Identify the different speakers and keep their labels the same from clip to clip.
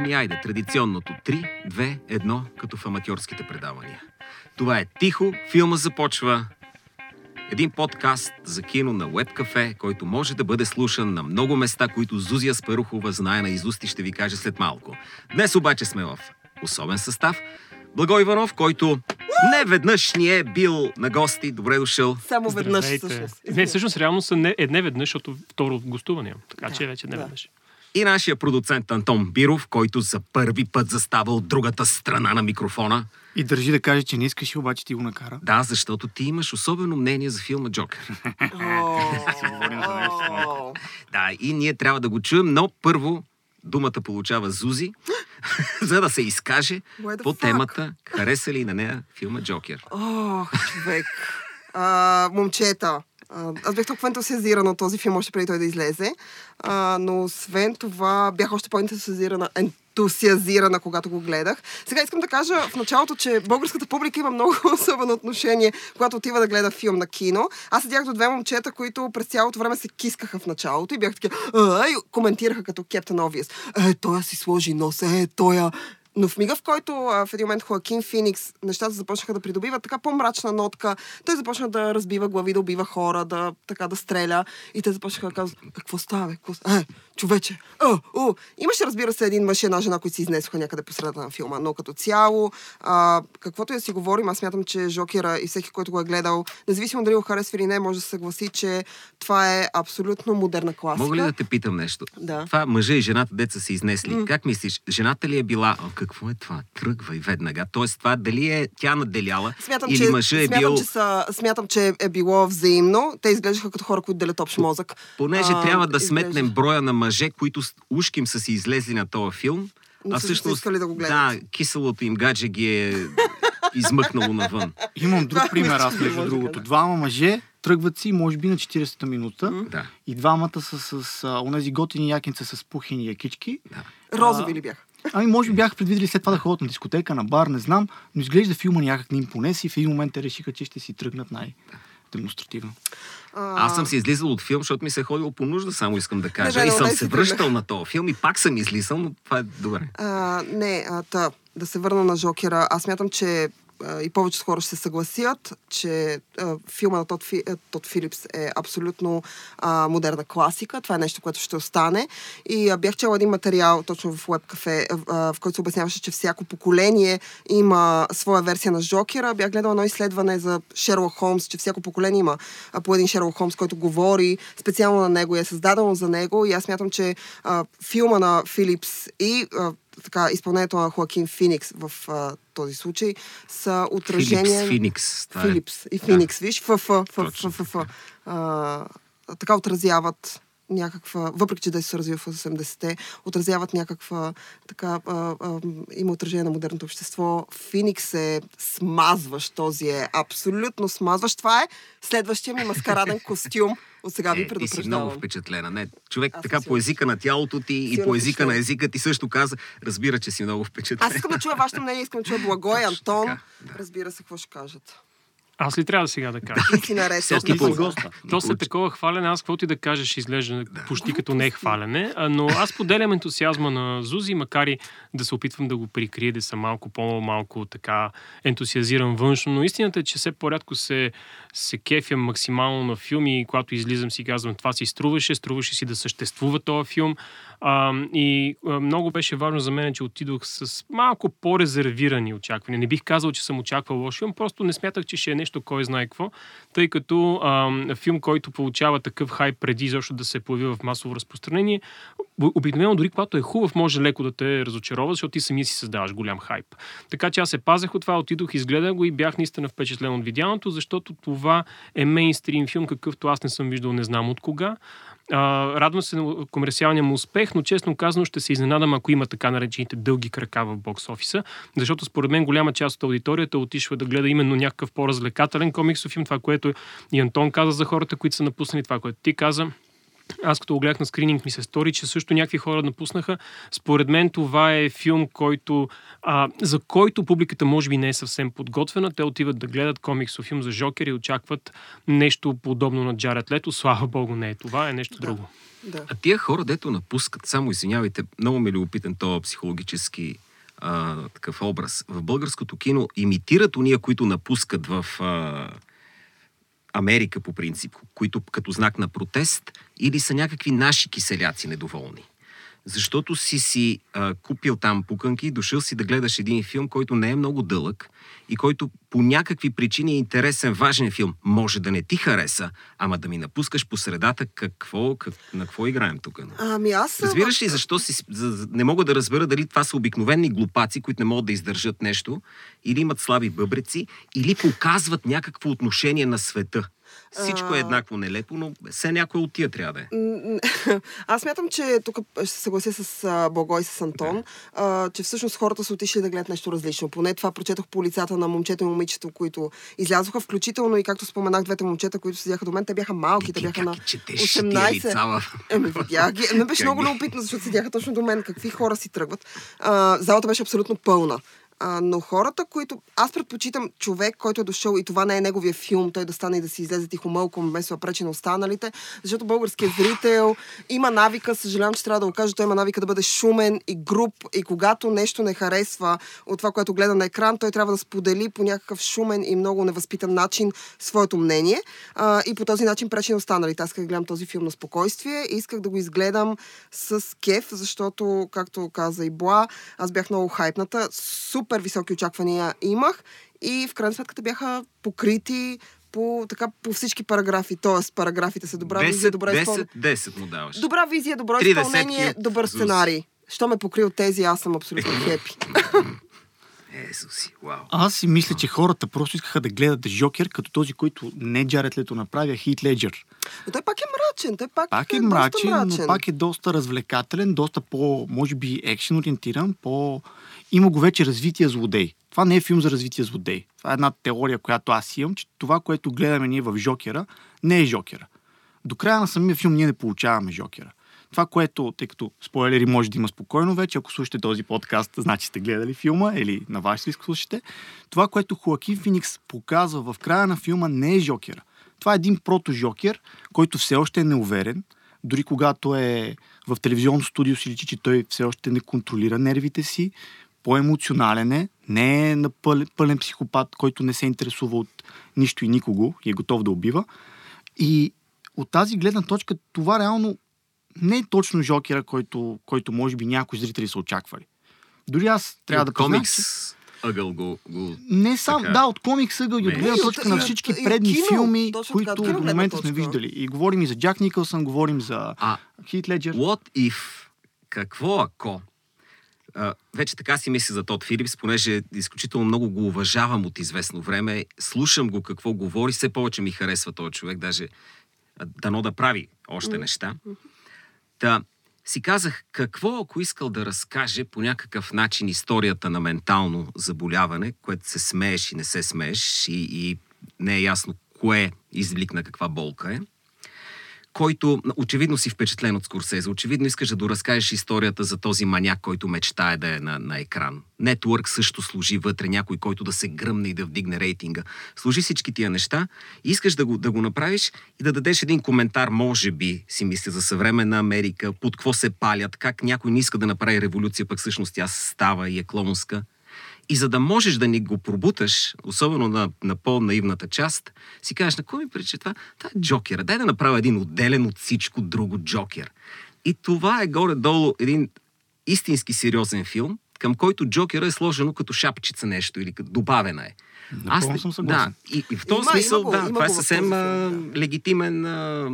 Speaker 1: Еми айде, традиционното 3, 2, 1, като в аматьорските предавания. Това е Тихо, филма започва. Един подкаст за кино на Web Cafe, който може да бъде слушан на много места, които Зузия Спарухова знае на изуст и ще ви каже след малко. Днес обаче сме в особен състав. Благо Иванов, който не веднъж ни е бил на гости. Добре дошъл.
Speaker 2: Само веднъж всъщност.
Speaker 3: Не, всъщност реално са не, е не веднъж, защото второ гостуване. Така
Speaker 2: Да,
Speaker 3: че вече не
Speaker 2: да.
Speaker 3: веднъж.
Speaker 1: И нашия продуцент Антон Биров, който за първи път застава от другата страна на микрофона.
Speaker 4: И държи да каже, че не искаш, и обаче ти го накара.
Speaker 1: Да, защото ти имаш особено мнение за филма Джокер. Да, и ние трябва да го чуем, но първо думата получава Зузи, за да се изкаже по темата хареса ли на нея филма Джокер.
Speaker 2: Ох, човек. А, момчета. Аз бях толкова ентусиазирана от този филм, още преди той да излезе. А, но освен това, бях още по-ентусиазирана, ентусиазирана, когато го гледах. Сега искам да кажа в началото, че българската публика има много особено отношение, когато отива да гледа филм на кино. Аз седях до две момчета, които през цялото време се кискаха в началото и бях такива, и коментираха като Captain Obvious. Е, той си сложи нос, е, той но в мига, в който а, в един момент Хоакин Феникс нещата започнаха да придобиват така по-мрачна нотка, той започна да разбива глави, да убива хора, да, така да стреля и те започнаха да казват, «Е, какво става? Какво? Е, човече, о, о. Имаше, разбира се, един мъж и една жена, които си изнесоха някъде по средата на филма, но като цяло, а, каквото да си говорим, аз смятам, че Жокера и всеки, който го е гледал, независимо дали го харесва или не, може да се съгласи, че това е абсолютно модерна класика.
Speaker 1: Мога ли да те питам нещо?
Speaker 2: Да.
Speaker 1: Това мъжа и жената деца са изнесли. Как мислиш, жената ли е била, какво е това? Тръгва и веднага. Тоест това дали е тя наделяла
Speaker 2: Смятам,
Speaker 1: или
Speaker 2: че,
Speaker 1: мъжа е
Speaker 2: смятам,
Speaker 1: бил...
Speaker 2: че са, смятам, че е било взаимно. Те изглеждаха като хора, които делят общ мозък.
Speaker 1: Понеже
Speaker 2: А,
Speaker 1: трябва да
Speaker 2: изглежда-
Speaker 1: сметнем броя на мъже, които с- ушким са си излезли на този филм,
Speaker 2: Но
Speaker 1: а
Speaker 2: всъщност да го гледат.
Speaker 1: да, киселото им гадже ги е измъкнало навън.
Speaker 4: Имам друг пример, аз между
Speaker 2: да
Speaker 4: другото. Двама мъже тръгват си, може би на 40-та минута.
Speaker 1: Да.
Speaker 4: И двамата са с а, онези готини якинца с пухени якички.
Speaker 2: Розови ли бяха?
Speaker 4: Ами, може би бяха предвидели след това да ходят на дискотека, на бар, не знам, но изглежда филма някак не им понесе и в един момент те решиха, че ще си тръгнат най-демонстративно.
Speaker 2: А,
Speaker 1: Аз съм си излизал от филм, защото ми се е ходило по нужда, само искам да кажа.
Speaker 2: да,
Speaker 1: и съм се връщал на този филм и пак съм излизал, но това е добре.
Speaker 2: А, не, а, та, да се върна на Жокера. Аз мятам, че и повечето хора ще се съгласят, че а, филма на Тод, Фи, Тод Филипс е абсолютно а, модерна класика. Това е нещо, което ще остане. И а, бях чела един материал точно в Web Cafe, а, в който се обясняваше, че всяко поколение има своя версия на Жокера. Бях гледала едно изследване за Шерлок Холмс, че всяко поколение има а, по един Шерлок Холмс, който говори специално на него и е създадено за него. И аз мятам, че а, филма на Филипс и а, така, изпълнението на Хоакин Феникс в а, този случай са отражение...
Speaker 1: Филипс, Феникс. Е-
Speaker 2: Филипс и Феникс, виж, ф, ф, ф,
Speaker 1: Точно
Speaker 2: ф, ф, ф. А, така отразяват някаква, въпреки че да се развива в 80-те, отразяват някаква, така, а, а, има отражение на модерното общество. Феникс е смазващ, този е абсолютно смазващ. Това е следващия ми маскараден костюм. От сега ви
Speaker 1: Е, ти си много
Speaker 2: предупреждавам.
Speaker 1: впечатлена. Не, човек
Speaker 2: Аз
Speaker 1: така по езика на тялото ти и по езика на езика ти също каза, разбира, че си много впечатлен.
Speaker 2: Аз искам да чуя вашето мнение, искам да чуя Благой, Антон.
Speaker 1: така, да.
Speaker 2: Разбира се, какво ще кажат.
Speaker 3: Аз ли трябва да сега да кажа?
Speaker 2: Ти си наред.
Speaker 1: Сега
Speaker 2: с
Speaker 1: ти
Speaker 4: Ти си госта.
Speaker 3: То след такова хвалене, аз каквото и да кажа, ще изглежда почти като не е хвалене, но аз поделям ентусиазма на Зузи, макар и да се опитвам да го прикрия, да съм малко по-малко така ентусиазиран външно, но истината е, че все по-рядко се, се кефям максимално на филми и когато излизам си казвам, това си струваше, струваше си да съществува този филм. А, и а, много беше важно за мен, че отидох с малко по-резервирани очаквания. Не бих казал, че съм очаквал лош филм, просто не смятах, че ще е нещо кой знае какво, тъй като а, филм, който получава такъв хайп преди изобщо да се появи в масово разпространение, об- обикновено дори когато е хубав, може леко да те разочарова, защото ти самия си създаваш голям хайп. Така че аз се пазех от това, отидох, изгледах го и бях наистина впечатлен от видяното, защото това е мейнстрим филм, какъвто аз не съм виждал, не знам от кога. Радвам се на комерциалния му успех, но честно казано ще се изненадам, ако има така наречените дълги крака в бокс офиса, защото според мен голяма част от аудиторията отишва да гледа именно някакъв по-развлекателен комиксов филм, това, което и Антон каза за хората, които са напуснали, това, което ти каза. Аз като го гледах на скрининг ми се стори, че също някакви хора напуснаха. Според мен това е филм, който, а, за който публиката може би не е съвсем подготвена. Те отиват да гледат комиксов филм за Жокер и очакват нещо подобно на Джаред Лето. Слава богу, не е това, е нещо друго.
Speaker 2: Да.
Speaker 1: А тия хора, дето напускат, само извинявайте, много ме е любопитен този психологически а, такъв образ. В българското кино имитират уния, които напускат в а, Америка по принцип, които като знак на протест, или са някакви наши киселяци недоволни. Защото си си а, купил там пуканки и дошъл си да гледаш един филм, който не е много дълъг и който по някакви причини е интересен, важен филм. Може да не ти хареса, ама да ми напускаш по средата какво, как, на какво играем тук.
Speaker 2: Ами аз...
Speaker 1: Разбираш ли защо си, не мога да разбера дали това са обикновени глупаци, които не могат да издържат нещо, или имат слаби бъбреци, или показват някакво отношение на света. Всичко е еднакво нелепо, но все някой от тия трябва да е.
Speaker 2: Аз мятам, че тук ще се съглася с Бого и с Антон, а, че всъщност хората са отишли да гледат нещо различно. Поне това прочетох по лицата на момчето и момичето, които излязоха, включително и както споменах, двете момчета, които седяха до мен, те бяха малки, те
Speaker 1: Ти
Speaker 2: бяха на
Speaker 1: как ги четеш тия
Speaker 2: 18.
Speaker 1: лица в-
Speaker 2: Еми, видях ги. Ме беше много любопитно, защото седяха точно до мен. Какви хора си тръгват. А, залата беше абсолютно пълна. А, но хората, които... Аз предпочитам човек, който е дошъл и това не е неговия филм, той да стане и да си излезе тихомълком, вместо да пречи на останалите, защото българският зрител има навика, съжалявам, че трябва да го кажа, той има навика да бъде шумен и груп и когато нещо не харесва от това, което гледа на екран, той трябва да сподели по някакъв шумен и много невъзпитан начин своето мнение а, и по този начин пречи на останалите. Аз исках да гледам този филм на спокойствие и исках да го изгледам с кеф, защото, както каза и Бла, аз бях много хайпната, супер високи очаквания имах и в крайна сметка те бяха покрити по, така, по всички параграфи. Тоест, параграфите са добра визия,
Speaker 1: 10,
Speaker 2: добра
Speaker 1: 10,
Speaker 2: изпълнение.
Speaker 1: 10 му даваш.
Speaker 2: Добра визия, добро изпълнение,
Speaker 1: десетки
Speaker 2: добър сценарий. Що ме покри от тези, аз съм абсолютно хепи.
Speaker 1: Езуси, вау.
Speaker 4: Аз си мисля, че хората просто искаха да гледат Жокер, като този, който не Джаред Лето направи, а Хит Леджер.
Speaker 2: Но той пак е мрачен. Той пак,
Speaker 4: Пак е
Speaker 2: доста
Speaker 4: мрачен,
Speaker 2: мрачен.
Speaker 4: но пак е доста развлекателен, доста по, може би, екшен ориентиран, по... Има го вече развития злодей. Това не е филм за развитие злодей. Това е една теория, която аз имам, че това, което гледаме ние в Жокера, не е Жокера. До края на самия филм ние не получаваме Жокера. Това, което, тъй като спойлери може да има спокойно вече, ако слушате този подкаст, значи сте гледали филма или на ваш риск слушате. Това, което Хоакин Феникс показва в края на филма, не е Жокера. Това е един прото-Жокер, който все още е неуверен. Дори когато е в телевизионно студио си личи, че той все още не контролира нервите си, по-емоционален е, не е на пълен психопат, който не се интересува от нищо и никого и е готов да убива. И от тази гледна точка това реално не е точно Жокера, който, който може би някои зрители са очаквали. Дори аз трябва да
Speaker 1: от
Speaker 4: признам,
Speaker 1: комикс ъгъл го... го...
Speaker 4: не сам,
Speaker 1: Така.
Speaker 4: да, от комикс ъгъл и от гледна точка на всички предни
Speaker 2: кино,
Speaker 4: филми,
Speaker 2: точно
Speaker 4: които
Speaker 2: така,
Speaker 4: до момента сме виждали. И говорим и за Джак Никълсън, говорим за
Speaker 1: А,
Speaker 4: Хит Леджер.
Speaker 1: What if? Какво ако? А, вече така си мисля за Тод Филипс, понеже изключително много го уважавам от известно време. Слушам го какво говори, все повече ми харесва този човек, даже дано да прави още неща. Та, си казах, какво ако искал да разкаже по някакъв начин историята на ментално заболяване, което се смееш и не се смееш и, и не е ясно кое излик на каква болка е който очевидно си впечатлен от Скорсезе. Очевидно искаш да доразкажеш историята за този маняк, който мечтае да е на, на екран. Нетворк също служи вътре някой, който да се гръмне и да вдигне рейтинга. Служи всички тия неща. Искаш да го, да го направиш и да дадеш един коментар, може би, си мисля, за съвременна Америка, под какво се палят, как някой не иска да направи революция, пък всъщност тя става и е клонска. И за да можеш да ни го пробуташ, особено на, на по-наивната част, си кажеш, на кой ми прича това? Това е Джокера. Дай да направя един отделен от всичко друго Джокер. И това е горе-долу един истински сериозен филм, към който Джокера е сложено като шапчица нещо или като добавена е.
Speaker 4: Напълно съм съгласен.
Speaker 1: Да, и, и в този
Speaker 2: Има-
Speaker 1: смисъл,
Speaker 2: има
Speaker 1: да,
Speaker 2: има
Speaker 1: това е съвсем
Speaker 2: този
Speaker 1: а,
Speaker 2: филм,
Speaker 1: легитимен а,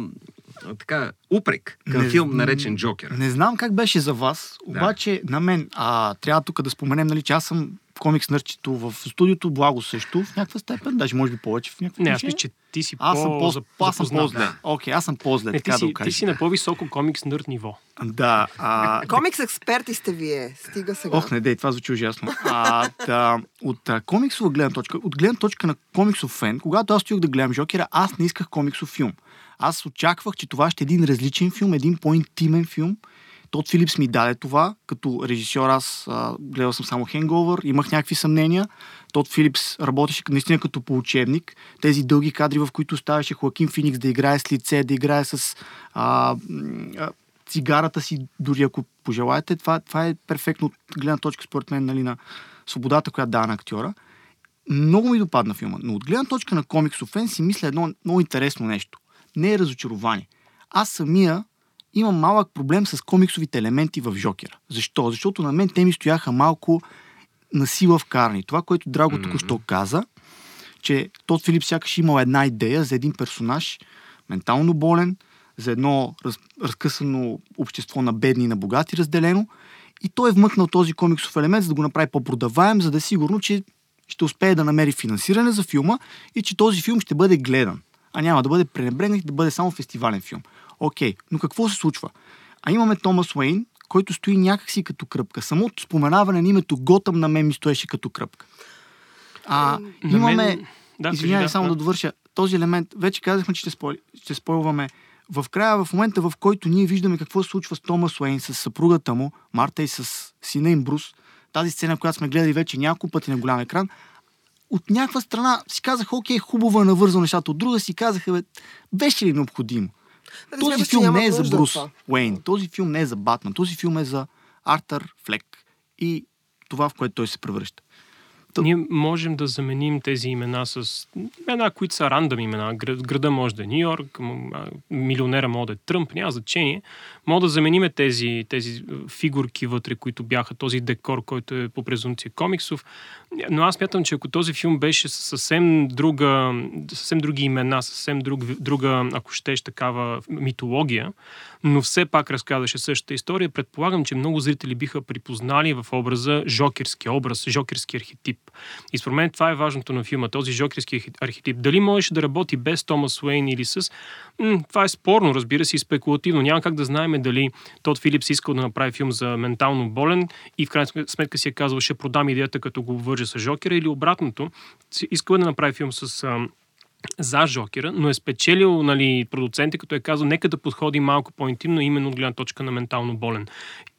Speaker 1: така, упрек към
Speaker 4: Не-
Speaker 1: филм, наречен Джокер.
Speaker 4: Не знам как беше за вас, обаче на мен а, трябва тук да споменем, нали, че аз съм комикс нърчето в студиото, благо също, в някаква степен, даже може би повече в някаква
Speaker 3: Не, аз мисля, че ти си
Speaker 4: Аз съм, по, аз съм по-зле.
Speaker 1: да.
Speaker 4: Окей, аз съм по-зле,
Speaker 3: Не, ти,
Speaker 4: така да
Speaker 3: си,
Speaker 4: го
Speaker 3: ти
Speaker 4: кажа.
Speaker 3: си на по-високо комикс нърд ниво.
Speaker 4: Да, а,
Speaker 2: Комикс експерти сте вие. Стига сега.
Speaker 4: Ох, не дей, това звучи ужасно. А, да, от а, комиксова гледна точка, от гледна точка на комиксов фен, когато аз стоях да гледам Жокера, аз не исках комиксов филм. Аз очаквах, че това ще е един различен филм, един по-интимен филм. Тод Филипс ми даде това. Като режисьор аз а, гледал съм само Хенговър, имах някакви съмнения. Тод Филипс работеше наистина като по учебник. Тези дълги кадри, в които ставаше Хоакин Феникс да играе с лице, да играе с а, а, цигарата си, дори ако пожелаете. Това, това е перфектно от гледна точка, според мен, нали, на свободата, която дава на актьора. Много ми допадна филма, но от гледна точка на комиксов фен си мисля едно много интересно нещо. Не е разочарование. Аз самия имам малък проблем с комиксовите елементи в Жокера. Защо? Защото на мен те ми стояха малко на сила вкарани. Това, което Драго току-що каза, че Тод Филип сякаш имал една идея за един персонаж, ментално болен, за едно раз, разкъсано общество на бедни и на богати разделено. И той е вмъкнал този комиксов елемент, за да го направи по-продаваем, за да е сигурно, че ще успее да намери финансиране за филма и че този филм ще бъде гледан, а няма да бъде пренебрегнат да бъде само фестивален филм. Окей, но какво се случва? А имаме Томас Уейн, който стои някакси като кръпка. Самото споменаване на името Готъм на мен ми стоеше като кръпка. А,
Speaker 3: На
Speaker 4: имаме...
Speaker 3: мен- Да,
Speaker 4: Извинявай,
Speaker 3: кажи,
Speaker 4: само да. довърша. Този елемент, вече казахме, че ще, спой... ще спойваме. В края, в момента, в който ние виждаме какво се случва с Томас Уейн, с съпругата му, Марта и с сина им Брус, тази сцена, която сме гледали вече няколко пъти на голям екран, от някаква страна си казах, окей, хубаво е навързано нещата, от друга си казаха, бе, беше ли необходимо?
Speaker 2: Нали,
Speaker 4: Този филм не е за Брус
Speaker 2: това.
Speaker 4: Уейн, този филм не е за Батман, този филм е за Артър Флек и това, в което той се превръща. Та-
Speaker 3: Ние можем да заменим тези имена с имена, които са рандъм имена. Град- Града може да е Нью Йорк, милионера може да е Тръмп, няма значение. Може да заменим тези, тези фигурки вътре, които бяха този декор, който е по презумпция комиксов. Но аз мятам, че ако този филм беше съвсем друга, съвсем други имена, съвсем друг, друга, ако щеш, такава митология, но все пак разказваше същата история, предполагам, че много зрители биха припознали в образа жокерски образ, жокерски архетип. И според мен това е важното на филма, този жокерски архетип. Дали можеше да работи без Томас Уейн или с... М, това е спорно, разбира се, и спекулативно. Няма как да знаем дали Тод Филипс искал да направи филм за ментално болен и в крайна сметка си е казал, ще продам идеята, като го вържа с Жокера или обратното. Искал да направи филм с... за Жокера, но е спечелил нали, продуценти, като е казал, нека да подходи малко по-интимно, именно от гледна точка на ментално болен.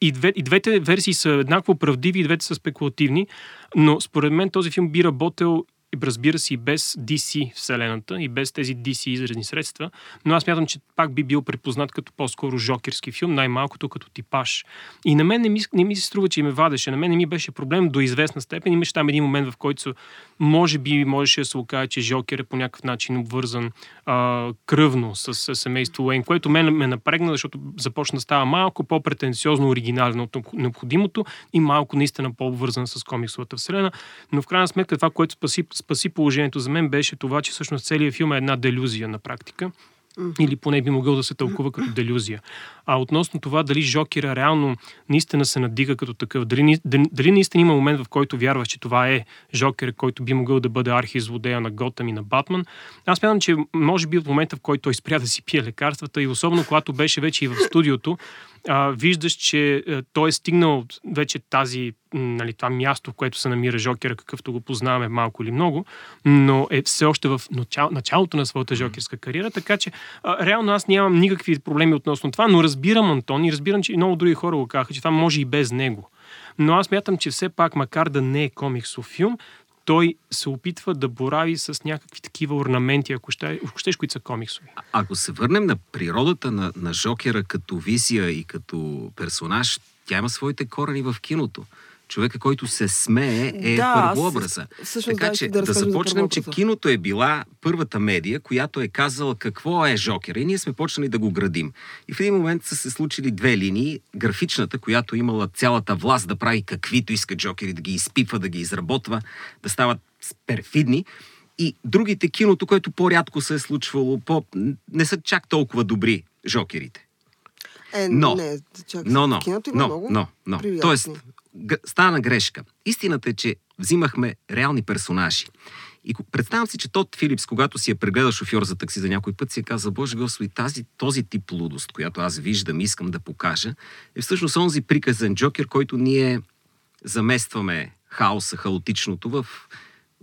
Speaker 3: И, две, и двете версии са еднакво правдиви, и двете са спекулативни, но според мен този филм би работил разбира се и без DC вселената и без тези DC изразни средства, но аз мятам, че пак би бил препознат като по-скоро жокерски филм, най-малкото като типаж. И на мен не ми, не ми се струва, че ме вадеше. На мен не ми беше проблем до известна степен. Имаше там един момент, в който може би можеше да се окаже, че Жокер е по някакъв начин обвързан а, кръвно с, с семейство Уейн, което мен ме напрегна, защото започна да става малко по-претенциозно оригинално от необходимото и малко наистина по-обвързан с комиксовата вселена. Но в крайна сметка това, което спаси, спаси положението за мен, беше това, че всъщност целият филм е една делюзия на практика. Или поне би могъл да се тълкува като делюзия. А относно това дали Жокера реално наистина се надига като такъв, дали, дали, дали наистина има момент, в който вярваш, че това е Жокер, който би могъл да бъде архизлодея на Готъм и на Батман, аз смятам, че може би от момента, в който той спря да си пие лекарствата и особено когато беше вече и в студиото, а, виждаш, че а, той е стигнал вече тази, нали, това място, в което се намира Жокера, какъвто го познаваме малко или много, но е все още в начало, началото на своята жокерска кариера, така че а, реално аз нямам никакви проблеми относно това, но разбирам Антон и разбирам, че и много други хора го казаха, че това може и без него. Но аз мятам, че все пак, макар да не е комиксов филм, той се опитва да борави с някакви такива орнаменти, ако, ще, ако щеш, които са комиксови.
Speaker 1: А- Ако се върнем на природата на, на Жокера като визия и като персонаж, тя има своите корени в киното. Човека, който се смее, е
Speaker 2: Да, аз
Speaker 1: първообраза.
Speaker 2: всъщност
Speaker 1: така
Speaker 2: да,
Speaker 1: че
Speaker 2: да
Speaker 1: да, започнем, че киното е била първата медия, която е казала какво е Жокера и ние сме почнали да го градим. И в един момент са се случили две линии. Графичната, която имала цялата власт да прави каквито иска Джокери, да ги изпипва, да ги изработва, да стават перфидни. И другите киното, което по-рядко се е случвало, по... не са чак толкова добри Жокерите.
Speaker 2: Е,
Speaker 1: Но,
Speaker 2: не, чак,
Speaker 1: Но, но,
Speaker 2: киното има
Speaker 1: но,
Speaker 2: много
Speaker 1: но, но.
Speaker 2: приятни.
Speaker 1: Тоест, стана грешка. Истината е, че взимахме реални персонажи. И представям си, че Тод Филипс, когато си е прегледал шофьор за такси за някой път, си е казал, Боже Господи, тази, този тип лудост, която аз виждам и искам да покажа, е всъщност онзи приказен Джокер, който ние заместваме хаоса, хаотичното в,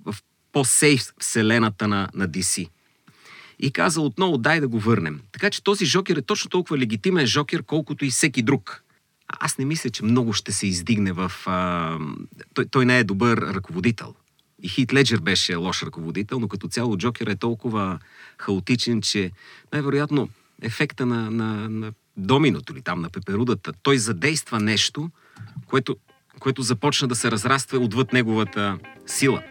Speaker 1: в по-сейф вселената на, на DC. И каза отново, дай да го върнем. Така че този Жокер е точно толкова легитимен Жокер, колкото и всеки друг. Аз не мисля, че много ще се издигне в... А, той, той не е добър ръководител. И Хит Леджер беше лош ръководител, но като цяло Джокер е толкова хаотичен, че най-вероятно ефекта на, на, на доминото или там на пеперудата, той задейства нещо, което, което започна да се разраства отвъд неговата сила.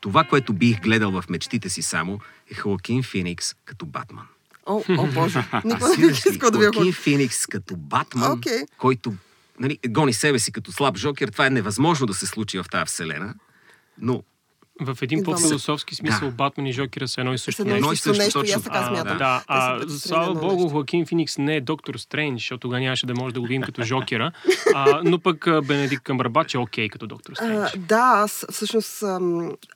Speaker 1: Това, което бих гледал в мечтите си само, е Хоакин Феникс като Батман.
Speaker 2: О, о, боже. Никога не бих искал да ви
Speaker 1: Хоакин Феникс като Батман,
Speaker 2: Окей.
Speaker 1: който нали, гони себе си като слаб жокер, това е невъзможно да се случи в тази вселена. Но
Speaker 3: В един по-философски смисъл
Speaker 1: Да.
Speaker 3: Батман и Жокера са едно и също
Speaker 2: и
Speaker 1: Едно и
Speaker 3: нещо.
Speaker 2: също нещо, и аз
Speaker 1: точно.
Speaker 2: така
Speaker 1: А,
Speaker 2: смятам.
Speaker 3: Да,
Speaker 2: Те
Speaker 3: а, за слава богу,
Speaker 2: нещо.
Speaker 3: Хоакин Феникс не е доктор Стрейндж, защото тогава нямаше да може да го видим като Жокера, а, но пък Бенедикт Къмбърбач е окей като доктор Стрейндж.
Speaker 2: А, да, аз всъщност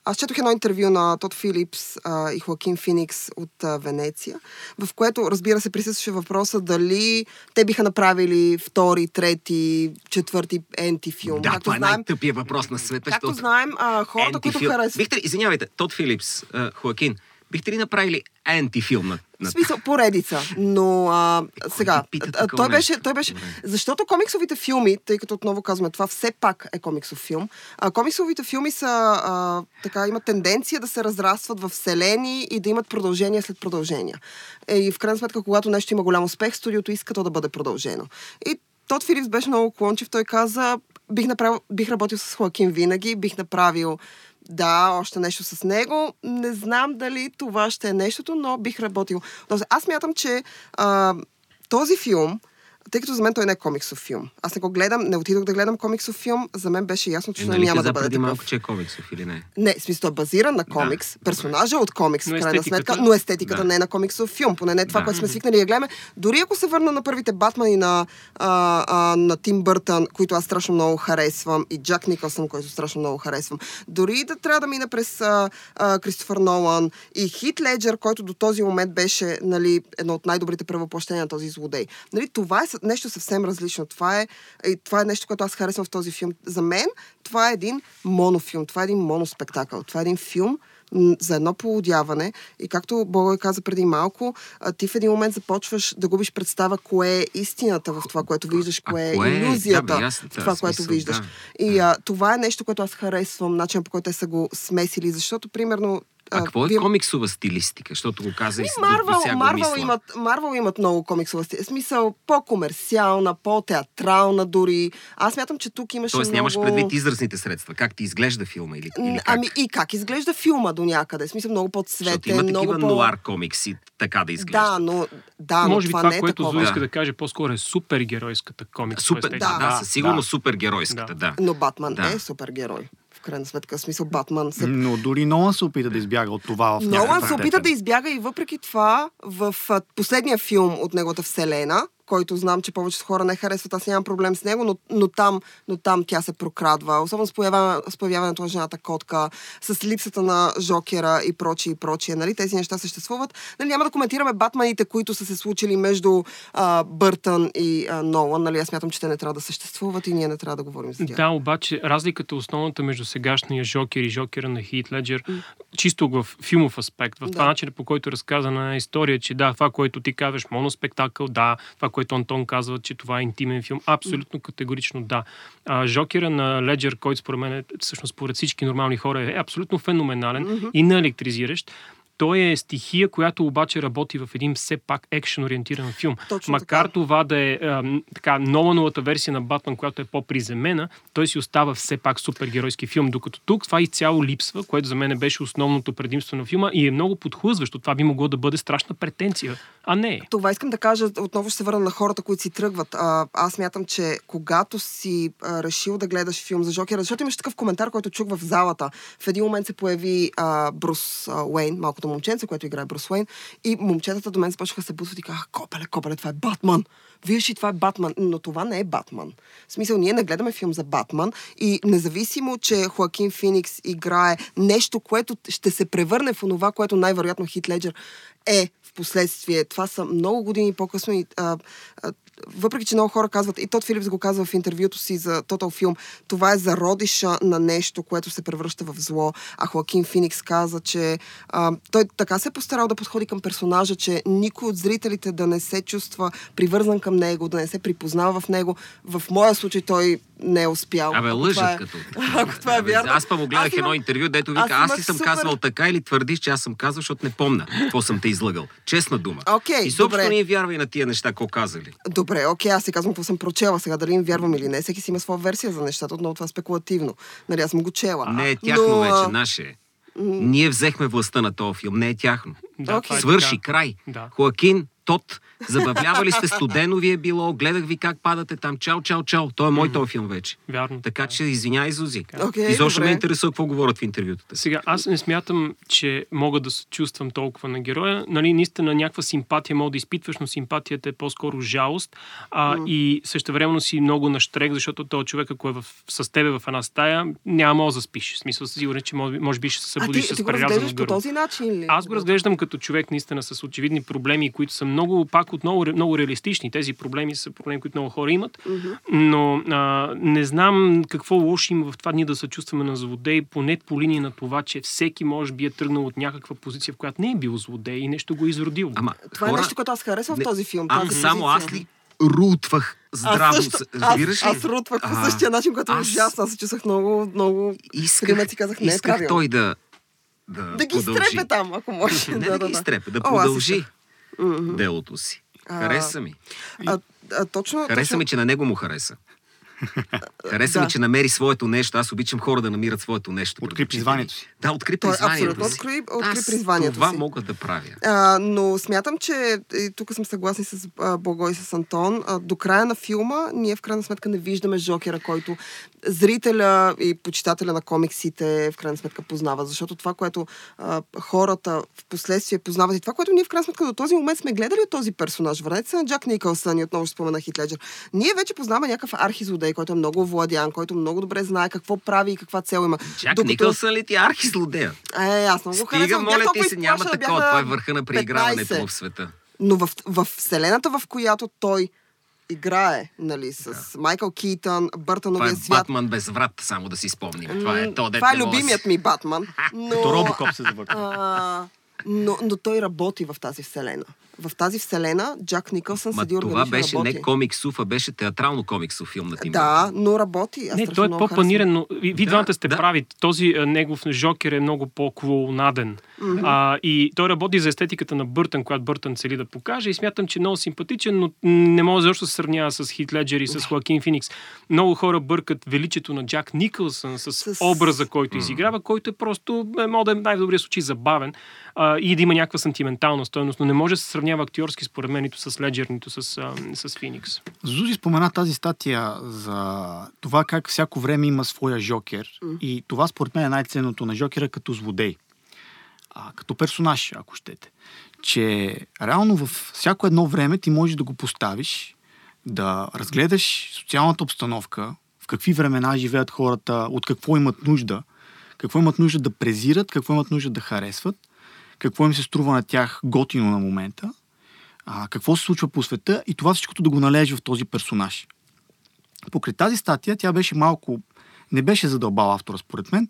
Speaker 2: аз четох едно интервю на Тод Филипс а, и Хоакин Феникс от а, Венеция, в което, разбира се, присъстваше въпроса дали те биха направили втори, трети, четвърти ентифилм.
Speaker 1: да,
Speaker 2: Както
Speaker 1: това е
Speaker 2: знаем,
Speaker 1: най-тъпия въпрос на света.
Speaker 2: както
Speaker 1: защото
Speaker 2: знаем, а, хората, които
Speaker 1: ентифилм- Бихте ли, извинявайте, Тод Филипс, Хоакин, бихте ли направили антифилм на,
Speaker 2: В смисъл, поредица. Но а, сега,
Speaker 1: пита
Speaker 2: а,
Speaker 1: такова
Speaker 2: той беше, той беше... Защото комиксовите филми, тъй като отново казваме, това все пак е комиксов филм, а, комиксовите филми са, а, така, имат тенденция да се разрастват в вселени и да имат продължения след продължения. Е, и в крайна сметка, когато нещо има голям успех, студиото иска то да бъде продължено. И Тод Филипс беше много клончив. Той каза, бих, направил, бих работил с Хоакин винаги, бих направил да, още нещо с него. Не знам дали това ще е нещото, но бих работил. Аз мятам, че а, този филм, тъй като за мен той не е комиксов филм. Аз не го гледам, не отидох да гледам комиксов филм, за мен беше ясно, че
Speaker 1: Е, нали
Speaker 2: няма да бъде
Speaker 1: преди
Speaker 2: такъв.
Speaker 1: малко, че е комиксов или не?
Speaker 2: Не, в смисъл, е базиран на комикс,
Speaker 1: Да,
Speaker 2: персонажа от комикс,
Speaker 3: Но
Speaker 2: в крайна сметка, но естетиката
Speaker 1: Да.
Speaker 2: не е на комиксов филм, поне не това,
Speaker 1: Да.
Speaker 2: което сме свикнали да гледаме. Дори ако се върна на първите Батмани на, а, а, на Тим Бъртън, които аз страшно много харесвам, и Джак Никълсън, който страшно много харесвам, дори да трябва да мина през а, а, Кристофър Нолан и Хит Леджер, който до този момент беше нали, едно от най-добрите превъплъщения на този злодей. Нали, това е нещо съвсем различно. Това е, и това е нещо, което аз харесвам в този филм. За мен това е един монофилм, това е един моноспектакъл, това е един филм, за едно полудяване и както Бога каза преди малко, ти в един момент започваш да губиш представа кое е истината в това, което виждаш, кое е
Speaker 1: кое е?
Speaker 2: иллюзията
Speaker 1: Да, бе, ясно,
Speaker 2: в това, което виждаш.
Speaker 1: да.
Speaker 2: И а, това е нещо, което аз харесвам, начин по който те са го смесили, защото примерно
Speaker 1: А, какво е
Speaker 2: вие-
Speaker 1: комиксова стилистика? Защото го каза и
Speaker 2: Марвел, Марвел, имат, Марвел имат много комиксова стил. В смисъл по-комерциална, по-театрална дори. Аз мятам, че тук имаше
Speaker 1: Тоест
Speaker 2: много...
Speaker 1: нямаш предвид изразните средства. Как ти изглежда филма или, или как?
Speaker 2: Ами и как изглежда филма до някъде? Смисъл много
Speaker 1: Защото
Speaker 2: по-цветен,
Speaker 1: има
Speaker 2: много
Speaker 1: такива
Speaker 2: по...
Speaker 1: нуар комикси, така да изглежда.
Speaker 2: Да, но, да,
Speaker 3: Може
Speaker 2: но
Speaker 3: би
Speaker 2: това,
Speaker 3: това,
Speaker 2: не е
Speaker 3: което
Speaker 2: такова.
Speaker 3: Зо иска
Speaker 1: Да.
Speaker 3: да каже, по-скоро е супергеройската комиксова
Speaker 1: Супер,
Speaker 3: естетика.
Speaker 1: да, да, със сигурно
Speaker 4: да.
Speaker 1: супергеройската, да.
Speaker 2: Но Батман
Speaker 1: Да.
Speaker 2: е супергерой. Крайна сметка, смисъл Батман се
Speaker 4: Но дори Нолан се опита да избяга от това в
Speaker 2: Нолан се опита да избяга и въпреки това в последния филм от неговата вселена, който знам, че повечето хора не харесват, аз нямам проблем с него, но, но, там, но там тя се прокрадва. Особено с, появява, с появяването на жената котка, с липсата на Жокера и прочие и прочие. Нали? Тези неща съществуват. Нали, няма да коментираме Батманите, които са се случили между а, Бъртън и а, Нолан. Нали? Аз смятам, че те не трябва да съществуват и ние не трябва да говорим за тях.
Speaker 3: Да, обаче разликата основната между сегашния Жокер и Жокера на Хит Леджер, чисто в филмов аспект, в това
Speaker 2: Да.
Speaker 3: начин по който е разказана история, че да, това, което ти казваш, моноспектакъл, да, това, което Антон казва, че това е интимен филм, абсолютно категорично да. А, Жокера на Леджер, който според мен, е, всъщност според всички нормални хора е абсолютно феноменален и неелектризиращ, той е стихия, която обаче работи в един все пак екшен ориентиран филм.
Speaker 2: Точно
Speaker 3: Макар
Speaker 2: така.
Speaker 3: това да е ам, така Нолановата версия на Батман, която е по-приземена, той си остава все пак супергеройски филм, докато тук това изцяло липсва, което за мен беше основното предимство на филма и е много подхлъзващо. Това би могло да бъде страшна претенция, а не.
Speaker 2: Това искам да кажа, отново ще се върна на хората, които си тръгват. А, аз мятам, че когато си а, решил да гледаш филм за Жокера, защото имаш такъв коментар, който чух в залата. В един момент се появи а, Брус а, Уейн, малкото момченце, което играе Брус Уейн, и момчетата до мен започнаха се бутват и казаха, копеле, копеле, това е Батман. Виж и това е Батман. Но това не е Батман. В смисъл, ние не гледаме филм за Батман и независимо, че Хоакин Феникс играе нещо, което ще се превърне в онова, което най-вероятно Хит Леджер е последствие. Това са много години по-късно и а, а, въпреки, че много хора казват, и Тод Филипс го казва в интервюто си за Total Film, това е зародиша на нещо, което се превръща в зло. А Хоакин Феникс каза, че а, той така се е постарал да подходи към персонажа, че никой от зрителите да не се чувства привързан към него, да не се припознава в него. В моя случай той не е успял.
Speaker 1: Абе, лъжат
Speaker 2: това е-
Speaker 1: като.
Speaker 2: Ако това е вярно.
Speaker 1: Аз па му гледах
Speaker 2: имам-
Speaker 1: едно интервю, дето вика,
Speaker 2: аз
Speaker 1: аз, ли съм
Speaker 2: супер-
Speaker 1: казвал така или твърдиш, че аз съм казал, защото не помня какво съм те излъгал. Честна дума.
Speaker 2: Окей,
Speaker 1: и съобщо
Speaker 2: добре.
Speaker 1: ние вярвай на тия неща, какво казали.
Speaker 2: Добре, окей, аз си казвам какво съм прочела сега, дали им вярвам или не. Всеки си има своя версия за нещата, но това е спекулативно. Нали, аз съм го чела.
Speaker 1: Не е тяхно
Speaker 2: но,
Speaker 1: вече, наше. е. Ние взехме властта на този филм, не е тяхно.
Speaker 3: Да, е
Speaker 1: Свърши, край.
Speaker 3: Да.
Speaker 1: Хоакин, Тот, забавлявали сте, студено ви е било, гледах ви как падате там, чао, чао, чао. Той е мой този филм вече.
Speaker 3: Вярно.
Speaker 1: Така че извиняй, Зузи.
Speaker 2: Окей,
Speaker 1: Изобщо ме интересува какво говорят в интервютата.
Speaker 3: Сега, аз не смятам, че мога да се чувствам толкова на героя. Нали, наистина някаква симпатия мога да изпитваш, но симпатията е по-скоро жалост. А, И същевременно си много наштрек, защото този човек, ако е в, с тебе в една стая, няма да заспиш. В смисъл, сигурен, че може, може би ще се събудиш
Speaker 2: ти
Speaker 3: с
Speaker 2: го
Speaker 3: прерязано гърло. Аз го разглеждам като човек наистина с очевидни проблеми, които са много, пак отново, много реалистични. Тези проблеми са проблеми, които много хора имат. Но а, не знам какво лошо има в това ние да се чувстваме на злодей, поне по линия на това, че всеки може би е тръгнал от някаква позиция, в която не е бил злодей и нещо го е изродил.
Speaker 1: Ама,
Speaker 2: Това
Speaker 1: хора,
Speaker 2: е нещо, което аз харесвам в
Speaker 1: не-
Speaker 2: този филм.
Speaker 1: А,
Speaker 2: тази
Speaker 1: само аз ли рутвах здраво?
Speaker 2: Аз, също, аз,
Speaker 1: ли?
Speaker 2: аз рутвах по същия начин, като е
Speaker 1: аз
Speaker 2: ужасно. Аз се чувствах много, много...
Speaker 1: Исках,
Speaker 2: си казах, не е
Speaker 1: исках
Speaker 2: правилно.
Speaker 1: той да, да,
Speaker 2: Да ги
Speaker 1: продължи.
Speaker 2: стрепе там, ако може.
Speaker 1: Не да, ги изтрепе, да
Speaker 2: О, аз
Speaker 1: продължи
Speaker 2: Мгм.
Speaker 1: делото си. Хареса ми.
Speaker 2: А, а, точно,
Speaker 1: Хареса
Speaker 2: точно,
Speaker 1: ми, че на него му хареса. Хареса
Speaker 2: Да.
Speaker 1: ми, че намери своето нещо. Аз обичам хора да намират своето нещо.
Speaker 4: Откри призванието си.
Speaker 1: Да, откри
Speaker 2: Той
Speaker 1: призванието
Speaker 2: абсолютно
Speaker 1: си.
Speaker 2: откри, откри
Speaker 1: Аз
Speaker 2: призванието
Speaker 1: това
Speaker 2: си.
Speaker 1: мога да правя.
Speaker 2: А, но смятам, че и тук съм съгласна с а, Бого и с Антон. А, до края на филма ние в крайна сметка не виждаме Жокера, който зрителя и почитателя на комиксите в крайна сметка познава. Защото това, което а, хората в последствие познават и това, което ние в крайна сметка до този момент сме гледали от този персонаж. Върнете се на Джак Никълсън и отново ще спомена Хит Леджер. Ние вече познаваме някакъв архизлодей, който е много владян, който много добре знае какво прави и каква цел има.
Speaker 1: Джак Никълсън ли ти е архизлодея?
Speaker 2: Е, аз много го
Speaker 1: Стига,
Speaker 2: харесвам. Бях
Speaker 1: моля ти се, няма
Speaker 2: изплашена,
Speaker 1: такова. Това е
Speaker 2: на
Speaker 1: върха на преиграването
Speaker 2: 15.
Speaker 1: в света.
Speaker 2: Но в, в вселената, в която той играе, нали, с Майкъл Китън,
Speaker 1: Това е
Speaker 2: Бъртановия свят.
Speaker 1: Батман без врат, само да си спомним. Това е то,
Speaker 2: това е
Speaker 1: да
Speaker 2: любимият ми Батман. Но,
Speaker 4: Като Робокоп се завърта.
Speaker 2: но, но той работи в тази вселена. В тази вселена Джак Никълсън
Speaker 1: Ма
Speaker 2: седи
Speaker 1: това беше
Speaker 2: работи.
Speaker 1: не комиксов, а беше театрално-комиксов филм на Тим
Speaker 2: Да, но работи. Аз
Speaker 3: Не, той е по-планиран, но ви, ви
Speaker 1: Да,
Speaker 3: двамата сте
Speaker 1: да.
Speaker 3: прави. Този а, негов Жокер е много по-клоунаден. А, и той работи за естетиката на Бъртън, която Бъртън цели да покаже и смятам, че е много симпатичен, но не може защо да се сравнява с Хит Леджер и с Хоакин Феникс. Много хора бъркат величието на Джак Никълсън с,
Speaker 2: С-
Speaker 3: образа, който изиграва, който е просто, е, да е най-добрия случай забавен а, и да има някаква сантиментална стойност, но не може да се сравнява актьорски, според мен, нито с Леджер, нито с, с Феникс.
Speaker 4: Зузи спомена тази статия за това как всяко време има своя Жокер. И това според мен е най-ценното на Жокера като злодей. А, като персонаж, ако щете. Че реално във всяко едно време ти можеш да го поставиш, да разгледаш социалната обстановка, в какви времена живеят хората, от какво имат нужда, какво имат нужда да презират, какво имат нужда да харесват, какво им се струва на тях готино на момента, а, какво се случва по света и това всичкото да го належи в този персонаж. Покрай тази статия тя беше малко, не беше задълбала автора според мен,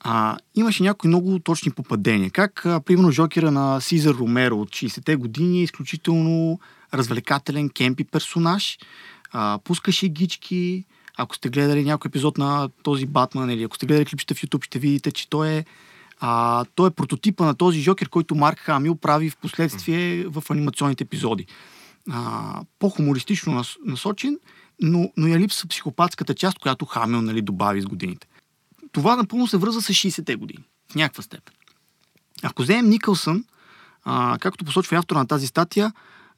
Speaker 4: а, имаше някои много точни попадения. Как, а, примерно, Жокера на Сизар Ромеро от 60-те години е изключително развлекателен, кемпи персонаж, а, пускаше гички. Ако сте гледали някой епизод на този Батман или ако сте гледали клипчета в YouTube, ще видите, че той е а, той е прототипа на този Жокер, който Марк Хамил прави в последствие в анимационните епизоди. А, по-хумористично нас, насочен, но, но я липсва психопатската част, която Хамил нали, добави с годините. Това напълно се връзва с 60-те години, в някаква степен. Ако вземем Никълсън, а, както посочва автора на тази статия,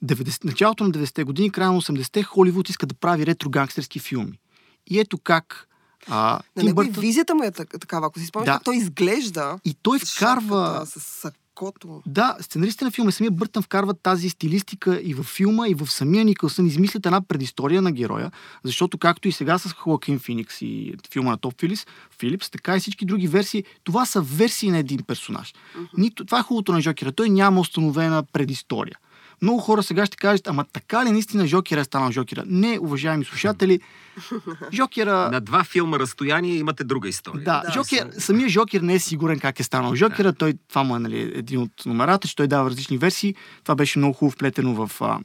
Speaker 4: 90, началото на 90-те години, края на 80-те, Холивуд иска да прави ретро-гангстерски филми. И ето как а,
Speaker 2: На него
Speaker 4: Бъртън...
Speaker 2: визията му е так- такава. Ако си спомняш,
Speaker 4: Да.
Speaker 2: той изглежда
Speaker 4: И той вкарва...
Speaker 2: с сакото.
Speaker 4: Да, сценаристите на филма, самия Бъртън вкарват тази стилистика и във филма, и в самия Никълсън измислят една предистория на героя, защото както и сега с Хоакин Феникс и филма на Топ Филипс, Филипс, така и всички други версии, това са версии на един персонаж. Нито, това е хубавото на Жокера. Той няма установена предистория. Много хора сега ще кажат, ама така ли наистина Жокера е станал Жокера? Не, уважаеми слушатели, Жокера...
Speaker 1: На два филма разстояние имате друга история.
Speaker 4: Да,
Speaker 2: Да,
Speaker 4: Жокер,
Speaker 2: съм-
Speaker 4: самия Жокер не е сигурен как е станал Жокера. Той, това му е нали, един от номерата, че той дава различни версии. Това беше много хубаво вплетено в а,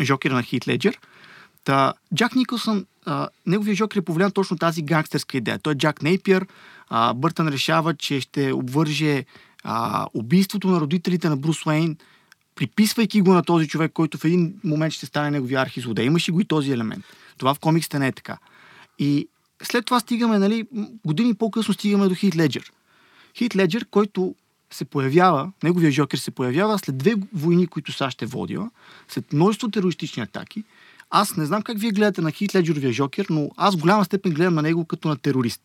Speaker 4: Жокера на Хит Леджер. Та, Джак Никълсън, а, неговия Жокер е повлиян точно тази гангстерска идея. Той е Джак Нейпиер. А, Бъртън решава, че ще обвърже а, убийството на родителите на Брус Уейн, приписвайки го на този човек, който в един момент ще стане неговия архизлодей. Имаше го и този елемент. Това в комиксите не е така. И след това стигаме, нали, години по-късно стигаме до Хит Леджер. Хит Леджер, който се появява, неговия Жокер се появява след две войни, които САЩ е водила, след множество терористични атаки. Аз не знам как вие гледате на Хит Леджеровия Жокер, но аз в голяма степен гледам на него като на терорист.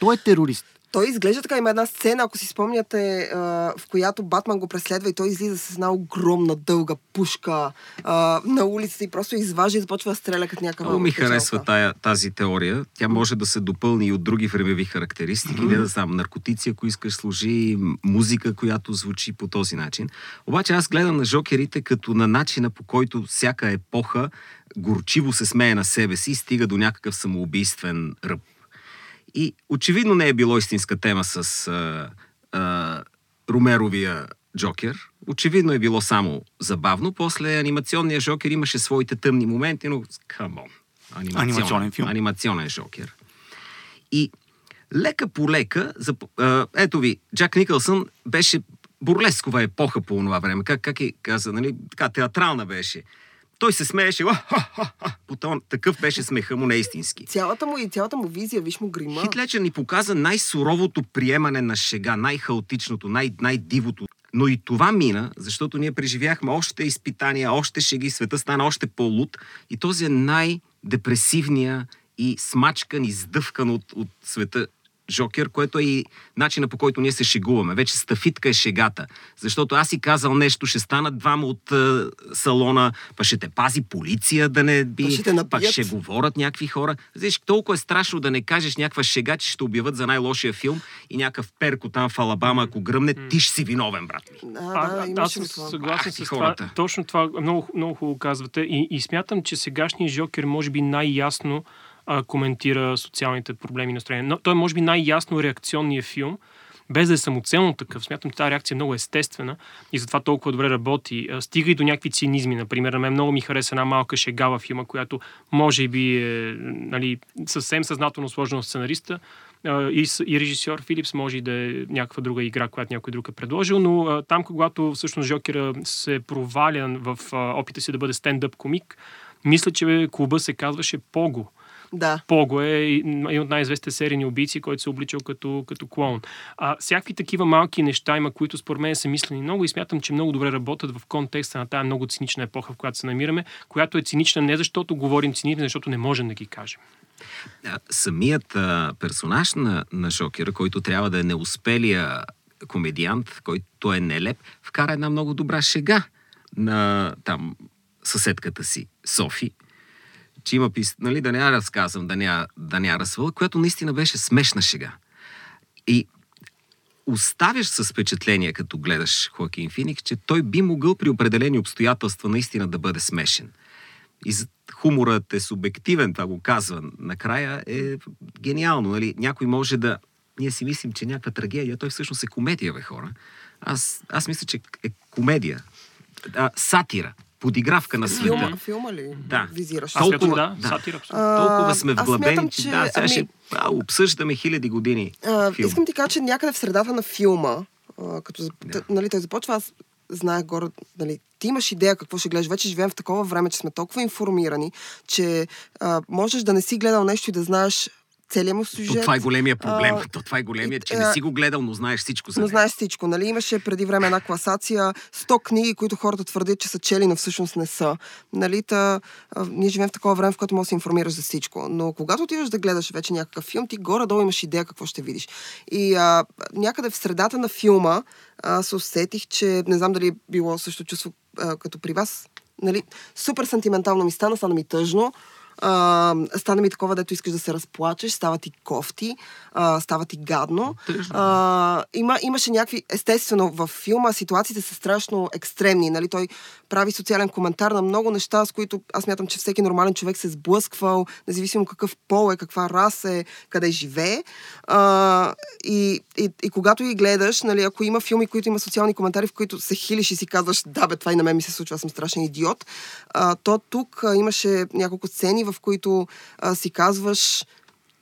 Speaker 4: Той е терорист.
Speaker 2: Той изглежда така. Има една сцена, ако си спомняте, в която Батман го преследва и той излиза с една огромна дълга пушка на улицата и просто изважда и започва да стреля като някаква
Speaker 1: Много ми харесва тая, тази теория. Тя може да се допълни и от други времеви характеристики. Не да знам, наркотици, ако искаш, служи, музика, която звучи по този начин. Обаче аз гледам на жокерите като на начина по който всяка епоха горчиво се смее на себе си и стига до някакъв самоубийствен ръб. И очевидно не е било истинска тема с а, а, Ромеровия Джокер. Очевидно е било само забавно. После анимационния Жокер имаше своите тъмни моменти, но камон.
Speaker 4: Анимационен филм.
Speaker 1: Анимационен Жокер. И лека по лека, зап- а, ето ви, Джак Никълсън беше бурлескова епоха по това време. Как, как е каза, нали? Така театрална беше. Той се смееше. По тон, такъв беше смеха му неистински.
Speaker 2: Цялата му и цялата му визия, виж му грима.
Speaker 1: Хитлечер ни показа най-суровото приемане на шега, най-хаотичното, най- най-дивото. Но и това мина, защото ние преживяхме още изпитания, още шеги, света стана още по-луд и този е най-депресивния и смачкан, издъвкан от, от света Жокер, което е и начина по който ние се шегуваме. Вече стафитка е шегата. Защото аз си казал нещо, ще станат двама от е, салона, па ще те пази полиция да не би,
Speaker 2: Па ще те
Speaker 1: пак ще говорят някакви хора. Виж, толкова е страшно да не кажеш някаква шега, че ще обяват за най-лошия филм и някакъв перко там в Алабама, ако гръмне, ти ще си виновен, брат ми.
Speaker 3: А,
Speaker 2: да,
Speaker 3: аз съм
Speaker 2: това.
Speaker 3: съгласен
Speaker 1: Ах,
Speaker 3: с това.
Speaker 1: хората.
Speaker 3: Точно това много, много хубаво казвате. И, и смятам, че сегашният Жокер може би най-ясно а, коментира социалните проблеми и настроения. Но той е може би най-ясно реакционният филм, без да е самоцелно такъв. Смятам, че тази реакция е много естествена и затова толкова добре работи. Стига и до някакви цинизми. Например, на мен много ми хареса една малка шега във филма, която може би е нали, съвсем съзнателно сложена от сценариста, и, и режисьор Филипс може да е някаква друга игра, която някой друг е предложил, но а, там, когато всъщност Жокера се проваля в а, опита си да бъде стендъп комик, мисля, че клуба се казваше Пого.
Speaker 2: Да.
Speaker 3: Пого е един от най-известните серийни убийци, който се е обличал като, като клоун. А, всякакви такива малки неща има, които според мен са мислени много и смятам, че много добре работят в контекста на тази много цинична епоха, в която се намираме, която е цинична не защото говорим цинизм, защото не можем да ги кажем.
Speaker 1: Самият а, персонаж на, на Жокера, който трябва да е неуспелия комедиант, който е нелеп, вкара една много добра шега на там съседката си, Софи, че има пис... нали, да не я разказвам, да не я, да не я разсвала, която наистина беше смешна шега. И оставяш с впечатление, като гледаш Хоакин Феникс, че той би могъл при определени обстоятелства наистина да бъде смешен. И хуморът е субективен, това го казва. Накрая е гениално. Нали? Някой може да... Ние си мислим, че някаква трагедия, той всъщност е комедия, бе хора. Аз, аз мисля, че е комедия. А, сатира. Подигравка на света.
Speaker 2: Филма, филма ли
Speaker 1: Да.
Speaker 2: визираш?
Speaker 1: Толкова-
Speaker 3: да,
Speaker 1: да.
Speaker 3: сатира.
Speaker 2: А,
Speaker 1: Толкова сме вглъбени,
Speaker 2: смятам,
Speaker 1: че,
Speaker 2: че-
Speaker 1: да, сега
Speaker 2: ами-
Speaker 1: ще а, обсъждаме хиляди години
Speaker 2: А,
Speaker 1: филм.
Speaker 2: искам ти кажа, че някъде в средата на филма, а, като
Speaker 1: Да.
Speaker 2: нали, той започва, аз знаех горе, нали, ти имаш идея какво ще гледаш. Вече живеем в такова време, че сме толкова информирани, че а, можеш да не си гледал нещо и да знаеш целият му
Speaker 1: То
Speaker 2: сюжет.
Speaker 1: това е големия проблем.
Speaker 2: А,
Speaker 1: То това е големия, че не си го гледал, но знаеш всичко за
Speaker 2: Но знаеш всичко, нали? Имаше преди време една класация, 100 книги, които хората твърдят, че са чели, но всъщност не са. Нали? Та, а, ние живеем в такова време, в което можеш да се информираш за всичко. Но когато отиваш да гледаш вече някакъв филм, ти горе-долу имаш идея какво ще видиш. И а, някъде в средата на филма а, се усетих, че не знам дали било също чувство а, като при вас. Нали? Супер сантиментално ми стана, стана ми тъжно. А, стана ми такова, дето искаш да се разплачеш, става ти кофти, а, става ти гадно. А, има, имаше някакви, естествено, в филма ситуациите са страшно екстремни. Нали? Той прави социален коментар на много неща, с които аз мятам, че всеки нормален човек се е сблъсквал, независимо какъв пол е, каква раса е, къде живее. А, и, и, и когато ги гледаш, нали, ако има филми, които има социални коментари, в които се хилиш и си казваш, да бе, това и на мен ми се случва, аз съм страшен идиот, а, то тук а, имаше няколко сцени, в които а, си казваш,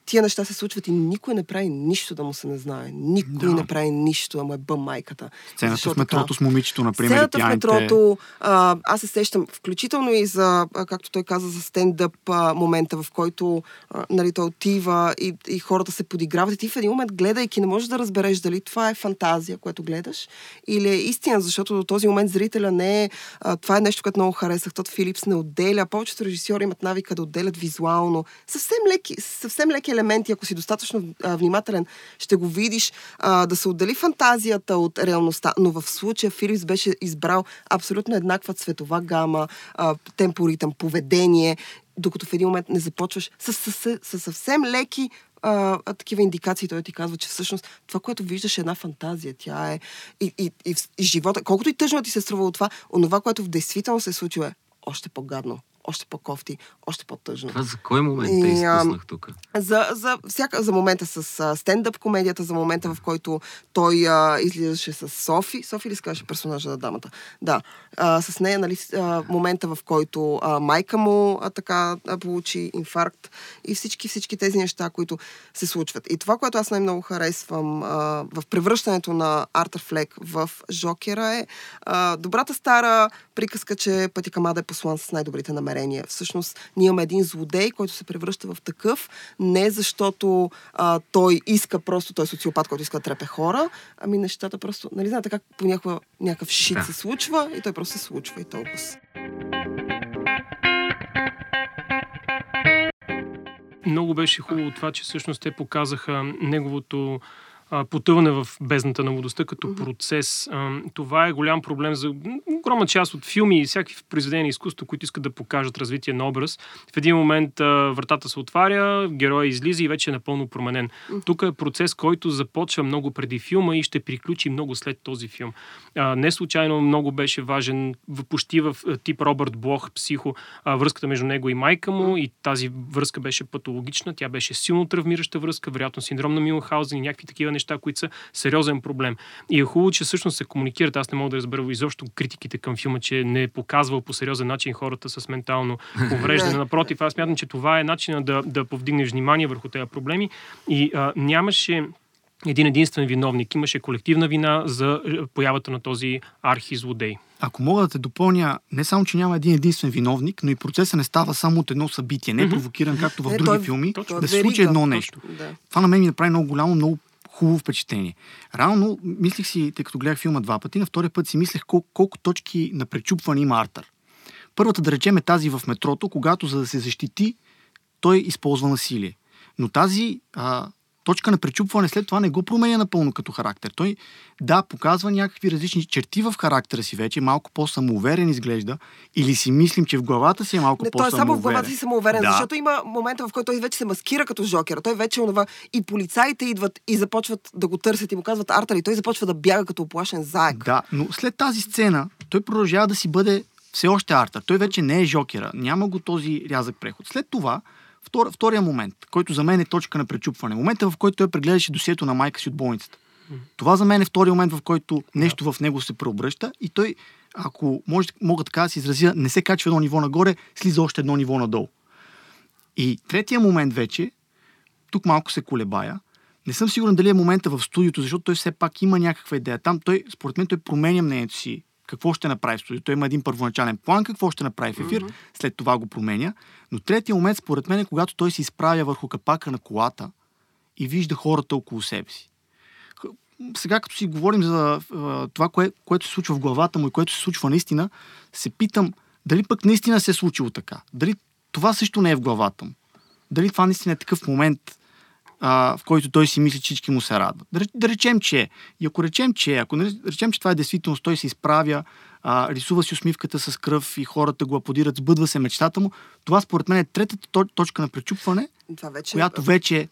Speaker 2: тия неща се случват и никой не прави нищо да му се не знае. Никой
Speaker 4: Да.
Speaker 2: не прави нищо, ама е бъм майката.
Speaker 4: Сцената
Speaker 2: Защо
Speaker 4: в метрото
Speaker 2: така?
Speaker 4: с момичето, например,
Speaker 2: Сцената в метрото, а, аз се сещам, включително и за, а, както той каза, за стендъп а, момента, в който а, нали, той отива и, и хората се подиграват. И ти в един момент, гледайки, не можеш да разбереш дали това е фантазия, което гледаш, или е истина, защото до този момент зрителя не е... А, това е нещо, което много харесах. Тот Филипс не отделя. Повечето режисьори имат навика да отделят визуално. Съвсем леки, съвсем леки елементи, ако си достатъчно а, внимателен, ще го видиш, а, да се отдели фантазията от реалността. Но в случая Филипс беше избрал абсолютно еднаква цветова гама, а, темпо, ритъм, поведение, докато в един момент не започваш с, съвсем леки а, а, такива индикации. Той ти казва, че всъщност това, което виждаш е една фантазия. Тя е и, и, и, и живота, колкото и тъжно ти се струва от това, онова, което в действителност се случва е още по-гадно, още по-кофти, още по-тъжно.
Speaker 1: Това за кой момент те
Speaker 2: И, а,
Speaker 1: изпуснах тук?
Speaker 2: За, за, всяка, за момента с а, стендъп комедията, за момента в който той а, излизаше с Софи. Софи ли се казваше персонажа на дамата? Да. А, с нея, нали, а, момента в който а, майка му а, така а, получи инфаркт и всички, всички тези неща, които се случват. И това, което аз най-много харесвам а, в превръщането на Артър Флек в Жокера е а, добрата стара приказка, че Пъти Камада е послан с най-добрите намерения. Всъщност, ние имаме един злодей, който се превръща в такъв, не защото а, той иска просто, той е социопат, който иска да трепе хора, ами нещата просто, нали знаете как понякога някакъв шит
Speaker 1: Да.
Speaker 2: се случва и той просто се случва и толкова.
Speaker 3: Много беше хубаво това, че всъщност те показаха неговото а, потъване в бездната на младостта като процес. А, това е голям проблем за огромна част от филми и всякакви произведения изкуство, които искат да покажат развитие на образ. В един момент а, вратата се отваря, героя излиза и вече е напълно променен. Тук е процес, който започва много преди филма и ще приключи много след този филм. А, не случайно много беше важен почти в тип Робърт Блох, психо, а, връзката между него и майка му и тази връзка беше патологична, тя беше силно травмираща връзка, вероятно синдром на Милхаузен и някакви такива неща, които са сериозен проблем. И е хубаво, че всъщност се комуникират. Аз не мога да разбера изобщо критиките към филма, че не е показвал по сериозен начин хората с ментално увреждане.
Speaker 2: Не.
Speaker 3: Напротив, аз мятам, че това е начинът да, да повдигнеш внимание върху тези проблеми и а, нямаше един единствен виновник. Имаше колективна вина за появата на този архизлодей.
Speaker 4: Ако мога да те допълня, не само, че няма един единствен виновник, но и процесът не става само от едно събитие. Не е провокиран, както в
Speaker 2: Не,
Speaker 4: други
Speaker 2: той-
Speaker 4: филми,
Speaker 3: точно.
Speaker 4: да се случи едно нещо.
Speaker 2: Да.
Speaker 4: Това на мен ми направи много голямо, много хубаво впечатление. Рано мислих си, тъй като гледах филма два пъти, на втория път си мислех колко, колко точки на пречупване има Артър. Първата, да речем, е тази в метрото, когато за да се защити, той използва насилие. Но тази а, точка на пречупване след това не го променя напълно като характер. Той, да, показва някакви различни черти в характера си вече, малко по-самоуверен изглежда, или си мислим, че в главата си е малко
Speaker 2: Не, той е само в
Speaker 4: по-самоуверен.
Speaker 2: главата си самоуверен,
Speaker 4: Да.
Speaker 2: защото има момента, в който той вече се маскира като жокер. Той вече е онова. И полицаите идват и започват да го търсят и му казват Артър и той започва да бяга като оплашен заек.
Speaker 4: Да, но след тази сцена той продължава да си бъде все още Артър. Той вече не е Жокера. Няма го този рязък преход. След това, втор, втория момент, който за мен е точка на пречупване. Момента, в който той прегледаше досието на майка си от болницата. Това за мен е втория момент, в който нещо в него се преобръща и той, ако може, мога така да се изразя, не се качва едно ниво нагоре, слиза още едно ниво надолу. И третия момент вече, тук малко се колебая, не съм сигурен дали е момента в студиото, защото той все пак има някаква идея. Там той, според мен, той променя мнението си. Какво ще направи в студиото? Той има един първоначален план, какво ще направи в ефир, след това го променя. Но третия момент, според мен, е когато той се изправя върху капака на колата и вижда хората около себе си. Сега, като си говорим за а, това, кое, което се случва в главата му и което се случва наистина, се питам дали пък наистина се е случило така. Дали това също не е в главата му. Дали това наистина е такъв момент, а, в който той си мисли, че всички му се радват. Да, да речем, че е. И ако речем, че е, ако не речем, че това е действителност, той се изправя а, рисува си усмивката с кръв и хората го аплодират, сбъдва се мечтата му. Това според мен е третата то- точка на пречупване,
Speaker 2: Това вече
Speaker 4: която вече е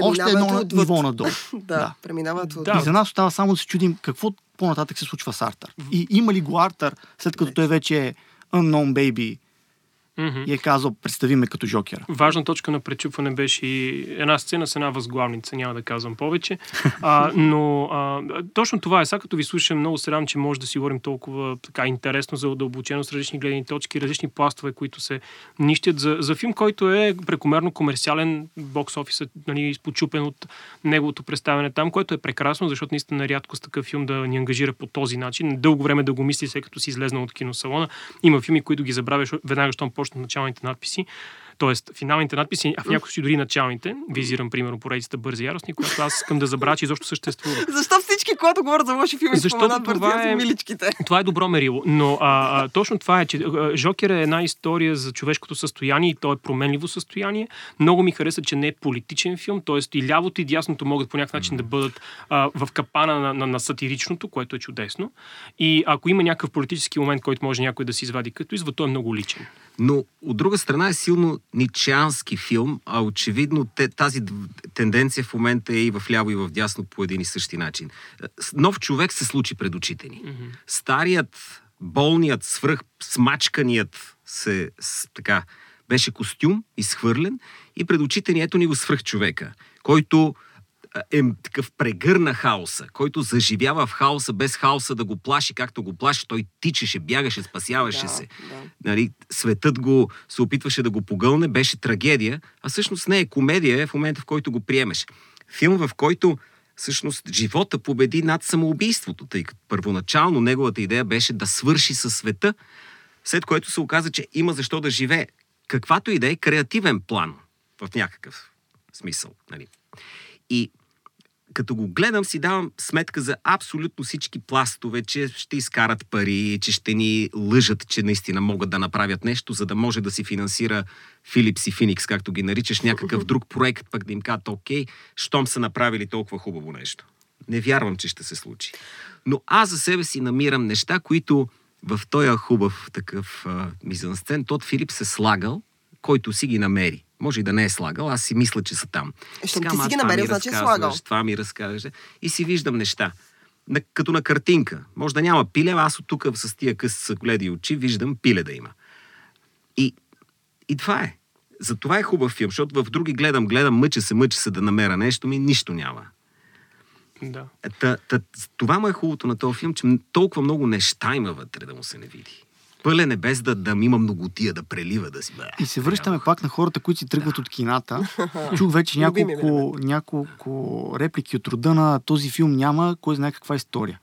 Speaker 4: още едно
Speaker 2: отвъд.
Speaker 4: ниво надолу.
Speaker 2: да,
Speaker 3: Да.
Speaker 2: от...
Speaker 4: И за нас остава само да се чудим какво по-нататък се случва с Артър. И има ли го Артър, след като той вече е unknown baby
Speaker 3: Мгм.
Speaker 4: и е казал, представи ме като Жокера.
Speaker 3: Важна точка на пречупване беше и една сцена с една възглавница, няма да казвам повече. А, но а, точно това е. Сега като ви слушам, много се радвам, че може да си говорим толкова така интересно за удълбочено с различни гледни точки, различни пластове, които се нищят за, за филм, който е прекомерно комерциален, бокс офисът нали, изпочупен от неговото представяне там, което е прекрасно, защото наистина рядко с такъв филм да ни ангажира по този начин. Дълго време да го мисли, след като си излезнал от киносалона. Има филми, които ги забравяш веднага, щом почнат началните надписи. Тоест, финалните надписи, а в някои случаи дори началните, визирам, примерно, поредицата Бързи яростни, която аз искам да забравя, че изобщо съществува.
Speaker 2: Защо всички, когато говорят за лоши филми,
Speaker 3: Защото
Speaker 2: споменат бързи
Speaker 3: това
Speaker 2: е...
Speaker 3: е-
Speaker 2: миличките?
Speaker 3: Това е добро мерило, но а, а, точно това е, че а, Жокер е една история за човешкото състояние и то е променливо състояние. Много ми хареса, че не е политичен филм, т.е. и лявото и дясното могат по някакъв начин да бъдат а, в капана на, на, на сатиричното, което е чудесно. И ако има някакъв политически момент, който може някой да си извади като извод, той е много личен.
Speaker 1: Но от друга страна е силно ничански филм, а очевидно те, тази тенденция в момента е и в ляво и в дясно по един и същи начин. С- Нов човек се случи пред очите ни. Старият, болният, свръх смачканият се с, така, беше костюм, изхвърлен и пред очите ни ето ни го свръх човека, който е такъв прегърна хаоса, който заживява в хаоса, без хаоса да го плаши, както го плаши. Той тичаше, бягаше, спасяваше
Speaker 2: Да,
Speaker 1: се.
Speaker 2: да.
Speaker 1: Нали, светът го се опитваше да го погълне, беше трагедия, а всъщност не е комедия, е в момента в който го приемеш. Филм, в който всъщност живота победи над самоубийството, тъй като първоначално неговата идея беше да свърши със света, след което се оказа, че има защо да живее. Каквато и да е креативен план в някакъв смисъл. Нали. И като го гледам, си давам сметка за абсолютно всички пластове, че ще изкарат пари, че ще ни лъжат, че наистина могат да направят нещо, за да може да си финансира Филипс и Феникс, както ги наричаш, някакъв друг проект, пък да им кажат, окей, щом са направили толкова хубаво нещо. Не вярвам, че ще се случи. Но аз за себе си намирам неща, които в този хубав такъв а, мизансцен, тот Филип се слагал, който си ги намери. Може и да не е слагал, аз си мисля, че са там.
Speaker 2: Е, щом ти си ги намерил, значи е слагал.
Speaker 1: Това ми разказваш. И си виждам неща. На, като на картинка. Може да няма пиле, а аз от тук с тия къс гледи очи виждам пиле да има. И, и това е. За това е хубав филм, защото в други гледам, гледам, мъча се, мъча се да намеря нещо, ми нищо няма.
Speaker 3: Да.
Speaker 1: Та, та, това му е хубавото на този филм, че толкова много неща има вътре да му се не види. Пълен е без да, да има многотия, да прелива, да си... бе,
Speaker 4: И се връщаме пак на хората, които си тръгват от кината. Чух вече няколко, няколко реплики от рода на този филм няма, кой знае каква история.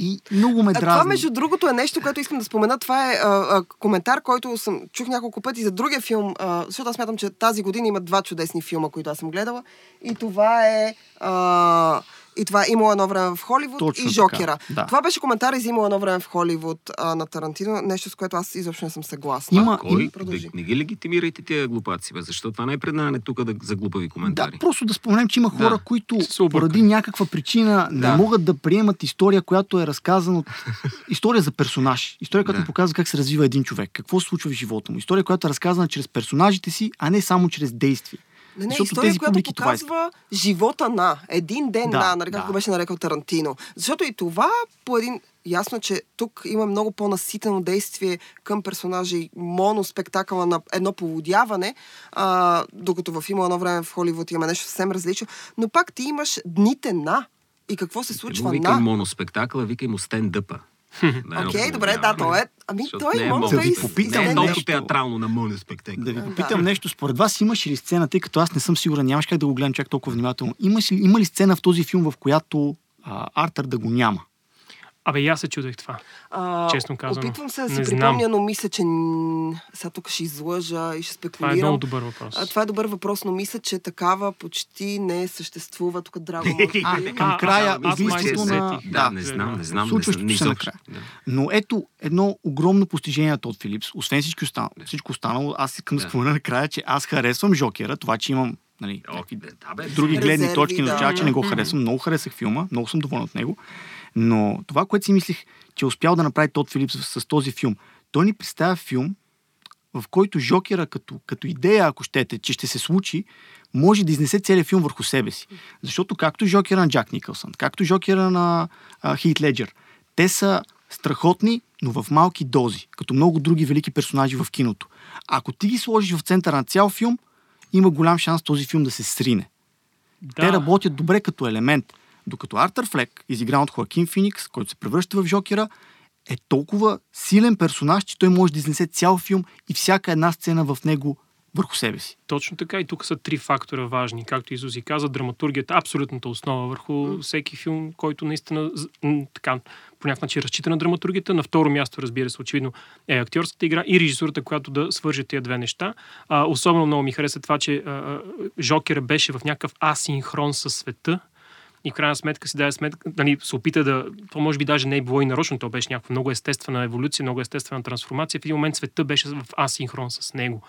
Speaker 4: И много ме
Speaker 2: А
Speaker 4: дразни.
Speaker 2: това, между другото, е нещо, което искам да спомена. Това е а, а, коментар, който съм чух няколко пъти за другия филм, а, защото аз смятам, че тази година има два чудесни филма, които аз съм гледала. И това е... А, и това е имало едно време в Холивуд
Speaker 4: Точно
Speaker 2: и Жокера.
Speaker 4: така, да.
Speaker 2: Това беше коментар за имало едно време в Холивуд а, на Тарантино, нещо с което аз изобщо не съм съгласна.
Speaker 4: Има-
Speaker 1: Кой? Да, не ги легитимирайте тия глупаци, бе, защото това не е предаване тук да, за глупави
Speaker 4: Да,
Speaker 1: коментари.
Speaker 4: просто да споменем, че има хора,
Speaker 1: Да.
Speaker 4: които поради някаква причина не
Speaker 1: Да.
Speaker 4: могат да приемат история, която е разказана от... история за персонаж. История, която
Speaker 1: Да.
Speaker 4: показва как се развива един човек, какво се случва в живота му. История, която е разказана чрез персонажите си, а не само чрез действия.
Speaker 2: Не, не,
Speaker 4: Защото
Speaker 2: история,
Speaker 4: тези
Speaker 2: която
Speaker 4: публики това
Speaker 2: показва живота на, един ден
Speaker 4: Да,
Speaker 2: на, нали, както
Speaker 4: да.
Speaker 2: беше нарекал Тарантино. Защото и това по един... Ясно, че тук има много по-наситено действие към персонажи, моноспектакъла на едно поводяване, а, докато в има едно време в Холивуд има нещо съвсем различно. Но пак ти имаш дните на и какво се
Speaker 1: Не му
Speaker 2: случва
Speaker 1: викай
Speaker 2: на.
Speaker 1: моноспектакъла, викай му стендъпа.
Speaker 2: Окей, добре, да, то е. Ами
Speaker 1: Защото
Speaker 2: той е
Speaker 1: е
Speaker 2: моно. той
Speaker 4: Да ви попитам
Speaker 1: Не е толкова театрално на моноспектакъл.
Speaker 4: Да ви
Speaker 2: Да.
Speaker 4: попитам нещо. Според вас имаш ли сцена, тъй като аз не съм сигурен, нямаш как да го гледам чак толкова внимателно. Имаш ли, има ли сцена в този филм, в която а, Артър да го няма?
Speaker 3: Абе, и аз се чудех това.
Speaker 2: А,
Speaker 3: Честно казано.
Speaker 2: Опитвам се да си
Speaker 3: Не знам.
Speaker 2: припомня, но мисля, че сега тук ще излъжа и ще
Speaker 3: Това
Speaker 2: спекулирам.
Speaker 3: е много добър въпрос.
Speaker 2: А, това е добър въпрос, но мисля, че такава почти не съществува. Тук драго
Speaker 4: А, към края, убийството на...
Speaker 1: Да, не знам, не знам.
Speaker 4: Случващото
Speaker 1: не,
Speaker 4: се накрая.
Speaker 1: Да.
Speaker 4: Но ето едно огромно постижение на Тод Филипс. Освен всичко останало, всичко останало аз искам да спомена накрая, че аз харесвам Жокера. Това, че имам нали,
Speaker 1: О, да, бе,
Speaker 4: други
Speaker 2: Резерви,
Speaker 4: гледни точки,
Speaker 2: да.
Speaker 4: означава, че не го харесвам. Много харесах филма, много съм доволен от него. Но това, което си мислих, че е успял да направи Тод Филипс с, с този филм, той ни представя филм, в който Жокера като, като идея, ако щете, че ще се случи, може да изнесе целият филм върху себе си. Защото както Жокера на Джак Никълсън, както Жокера на а, Хит Леджер, те са страхотни, но в малки дози, като много други велики персонажи в киното. Ако ти ги сложиш в центъра на цял филм, има голям шанс този филм да се срине.
Speaker 3: Да.
Speaker 4: Те работят добре като елемент. Докато Артър Флек, изигран от Хоакин Феникс, който се превръща в Жокера, е толкова силен персонаж, че той може да изнесе цял филм и всяка една сцена в него върху себе си.
Speaker 3: Точно така и тук са три фактора важни. Както Изузи каза, драматургията е абсолютната основа върху всеки филм, който наистина така, по някакъв начин разчита на драматургията. На второ място, разбира се, очевидно е актьорската игра и режисурата, която да свържи тези две неща. А, особено много ми хареса това, че а, Жокера беше в някакъв асинхрон със света. И в крайна сметка си даде сметка, нали, се опита да. То може би даже не е било и нарочно, то беше някаква много естествена еволюция, много естествена трансформация. В един момент света беше в асинхрон с него.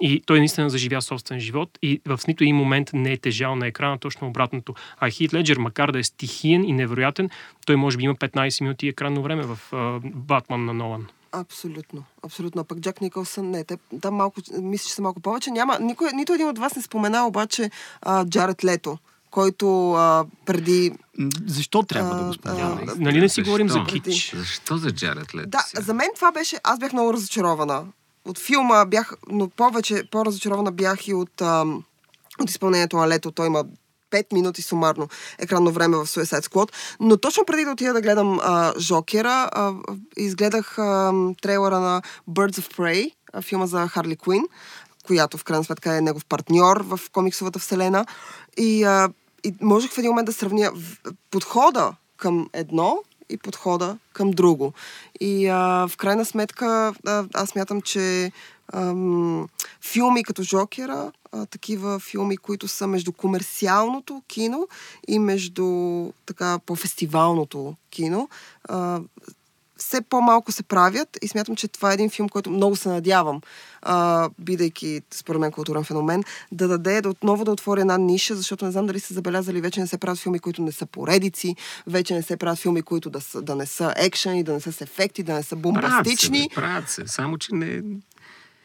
Speaker 3: И той наистина заживя собствен живот и в нито един момент не е тежал на екрана, точно обратното. А Хит Леджер, макар да е стихиен и невероятен, той може би има 15 минути екранно време в Батман на Нолан.
Speaker 2: Абсолютно. Абсолютно. А пък Джак Никълсън, не, те, там малко, мисля, че са малко повече. Няма, никой, нито един от вас не спомена обаче а, Джаред Лето, който а, преди...
Speaker 4: Защо трябва да
Speaker 2: А,
Speaker 4: го споменаваме?
Speaker 3: Нали не си говорим за
Speaker 1: Защо?
Speaker 3: кич?
Speaker 1: Защо за Джаред Лето?
Speaker 2: Да,
Speaker 1: сега?
Speaker 2: за мен това беше... Аз бях много разочарована. От филма бях... Но повече, по-разочарована бях и от, ам, от изпълнението на Лето. Той има 5 минути сумарно екранно време в Suicide Squad. Но точно преди да отида да гледам а, Жокера, а, изгледах а, трейлера на Birds of Prey, а, филма за Харли Куин, която в крайна сметка е негов партньор в комиксовата вселена. И, а, и можех в един момент да сравня подхода към едно и подхода към друго. И а, в крайна сметка а, аз мятам, че ам, филми като Жокера, а, такива филми, които са между комерциалното кино и между така по-фестивалното кино, а, все по-малко се правят и смятам, че това е един филм, който много се надявам, а, бидейки, според мен, културен феномен, да даде, да отново да отвори една ниша, защото не знам дали са забелязали, вече не се правят филми, които не са поредици, вече не се правят филми, които да, са, да не са екшен и да не са с ефекти, да не са
Speaker 1: Правят се,
Speaker 2: бомбастични,
Speaker 1: правят се. Само, че не,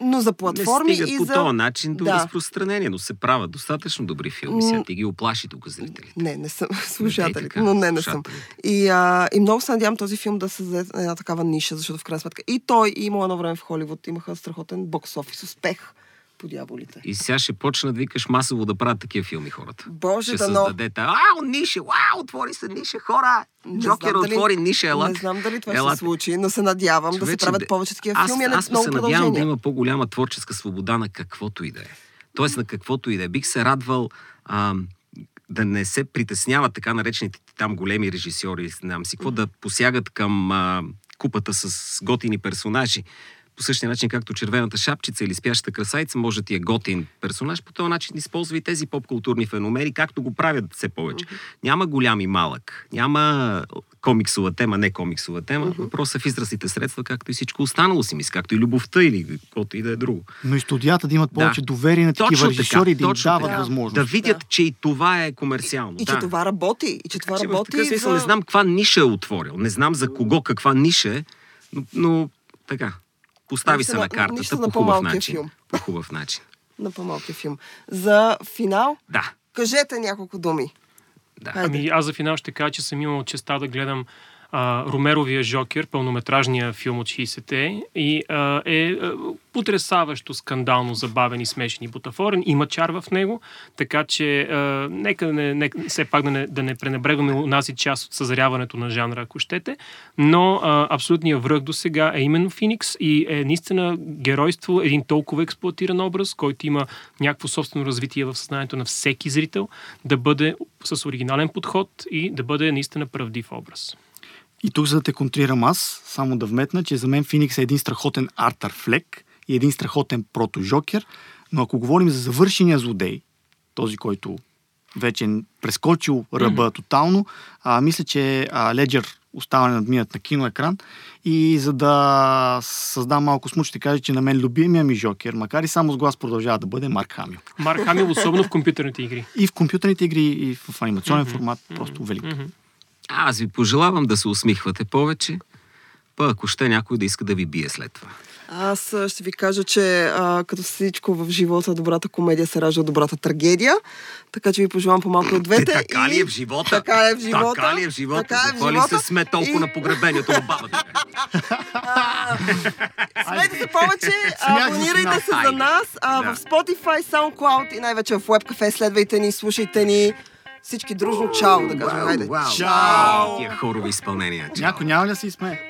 Speaker 2: но за платформи
Speaker 1: не стигат
Speaker 2: и
Speaker 1: по
Speaker 2: за...
Speaker 1: този начин до
Speaker 2: Да.
Speaker 1: разпространение, но се правят достатъчно добри филми. Сега ти ги оплаши тук зрителите.
Speaker 2: Не, не съм слушатели, но не, не съм. И, а, и много се надявам този филм да създаде една такава ниша, защото в крайна сметка и той, и има едно време в Холивуд имаха страхотен бокс-офис успех по дяволите.
Speaker 1: И сега ще почнат, викаш, масово да правят такива филми хората.
Speaker 2: Боже,
Speaker 1: ще
Speaker 2: да но...
Speaker 1: създадете. Вау, ниша! Вау, отвори се ниша, хора! Джокер
Speaker 2: дали-
Speaker 1: отвори ниша, елат.
Speaker 2: Не знам дали това ще
Speaker 1: Елат.
Speaker 2: се случи, но се надявам да се
Speaker 1: Човече,
Speaker 2: правят повече такива
Speaker 1: аз,
Speaker 2: филми, а не
Speaker 1: аз
Speaker 2: много
Speaker 1: се надявам да има по-голяма творческа свобода на каквото и да е. Тоест на каквото и да е. Бих се радвал ам, да не се притесняват така наречените там големи режисьори, знам си какво, да посягат към а, купата с готини персонажи. По същия начин, както червената шапчица или спящата красавица може да ти е готин персонаж, по този начин използва и тези поп-културни феномени, както го правят все повече. Няма голям и малък, няма комиксова тема, не комиксова тема. Въпросът е в изразите средства, както и всичко останало си мисля, както и любовта или каквото и да е друго.
Speaker 4: Но и студията да имат
Speaker 1: Да.
Speaker 4: повече доверие на такива
Speaker 1: Точно
Speaker 4: режисьори и да им
Speaker 1: точно
Speaker 4: дават
Speaker 1: така.
Speaker 4: възможност.
Speaker 1: Да видят,
Speaker 2: Да.
Speaker 1: че и това е комерциално.
Speaker 2: И че
Speaker 1: да.
Speaker 2: това работи. И че това
Speaker 1: Че в
Speaker 2: работи.
Speaker 1: такъв смисъл
Speaker 2: за...
Speaker 1: не знам каква ниша е отворил. Не знам за кого каква ниша е, но, но така. Постави се
Speaker 2: на-
Speaker 1: на картата по
Speaker 2: на
Speaker 1: хубав
Speaker 2: по-малкия
Speaker 1: начин.
Speaker 2: филм.
Speaker 1: По хубав начин.
Speaker 2: На по-малкия филм. За финал,
Speaker 1: Да.
Speaker 2: кажете няколко думи.
Speaker 1: Да.
Speaker 2: Хайде.
Speaker 3: Ами аз за финал ще кажа, че съм имал честа да гледам а, Ромеровия Жокер, пълнометражния филм от 60-те и а, е а, потрясаващо, скандално, забавен и смешен и бутафорен. Има чар в него, така че а, нека не, нека, все пак да не, да не пренебрегваме унази част от съзряването на жанра, ако щете. Но а, абсолютният връх до сега е именно Феникс и е наистина геройство, един толкова експлуатиран образ, който има някакво собствено развитие в съзнанието на всеки зрител, да бъде с оригинален подход и да бъде наистина правдив образ.
Speaker 4: И тук, за да те контрирам аз, само да вметна, че за мен Феникс е един страхотен Артър Флек и един страхотен прото-жокер, но ако говорим за завършения злодей, този, който вече прескочил ръба mm-hmm. тотално, а, мисля, че а, Леджер остава надминат на киноекран и за да създам малко смут, ще кажа, че на мен любимия ми жокер, макар и само с глас продължава да бъде Марк Хамил.
Speaker 3: Марк Хамил, особено в компютърните игри.
Speaker 4: И в компютърните игри, и в анимационен mm-hmm. формат, просто велик.
Speaker 3: Мгм.
Speaker 1: Аз ви пожелавам да се усмихвате повече, па ако ще някой да иска да ви бие след това.
Speaker 2: Аз ще ви кажа, че а, като всичко в живота, добрата комедия се ражда от добрата трагедия. Така че ви пожелавам по-малко от двете.
Speaker 1: Така ли е в живота?
Speaker 2: Така е в живота.
Speaker 1: Така ли е в живота?
Speaker 2: Така е в
Speaker 1: Затова ли
Speaker 2: живота.
Speaker 1: се сме толкова
Speaker 2: И-
Speaker 1: на погребението на бабата?
Speaker 2: Смейте се повече, абонирайте се за нас а, в Spotify, SoundCloud и най-вече в WebCafe. Следвайте ни, слушайте ни всички дружно чао да кажем. Хайде.
Speaker 4: Чао!
Speaker 1: Тия хорови изпълнения.
Speaker 4: Няко няма ли да се изсмее?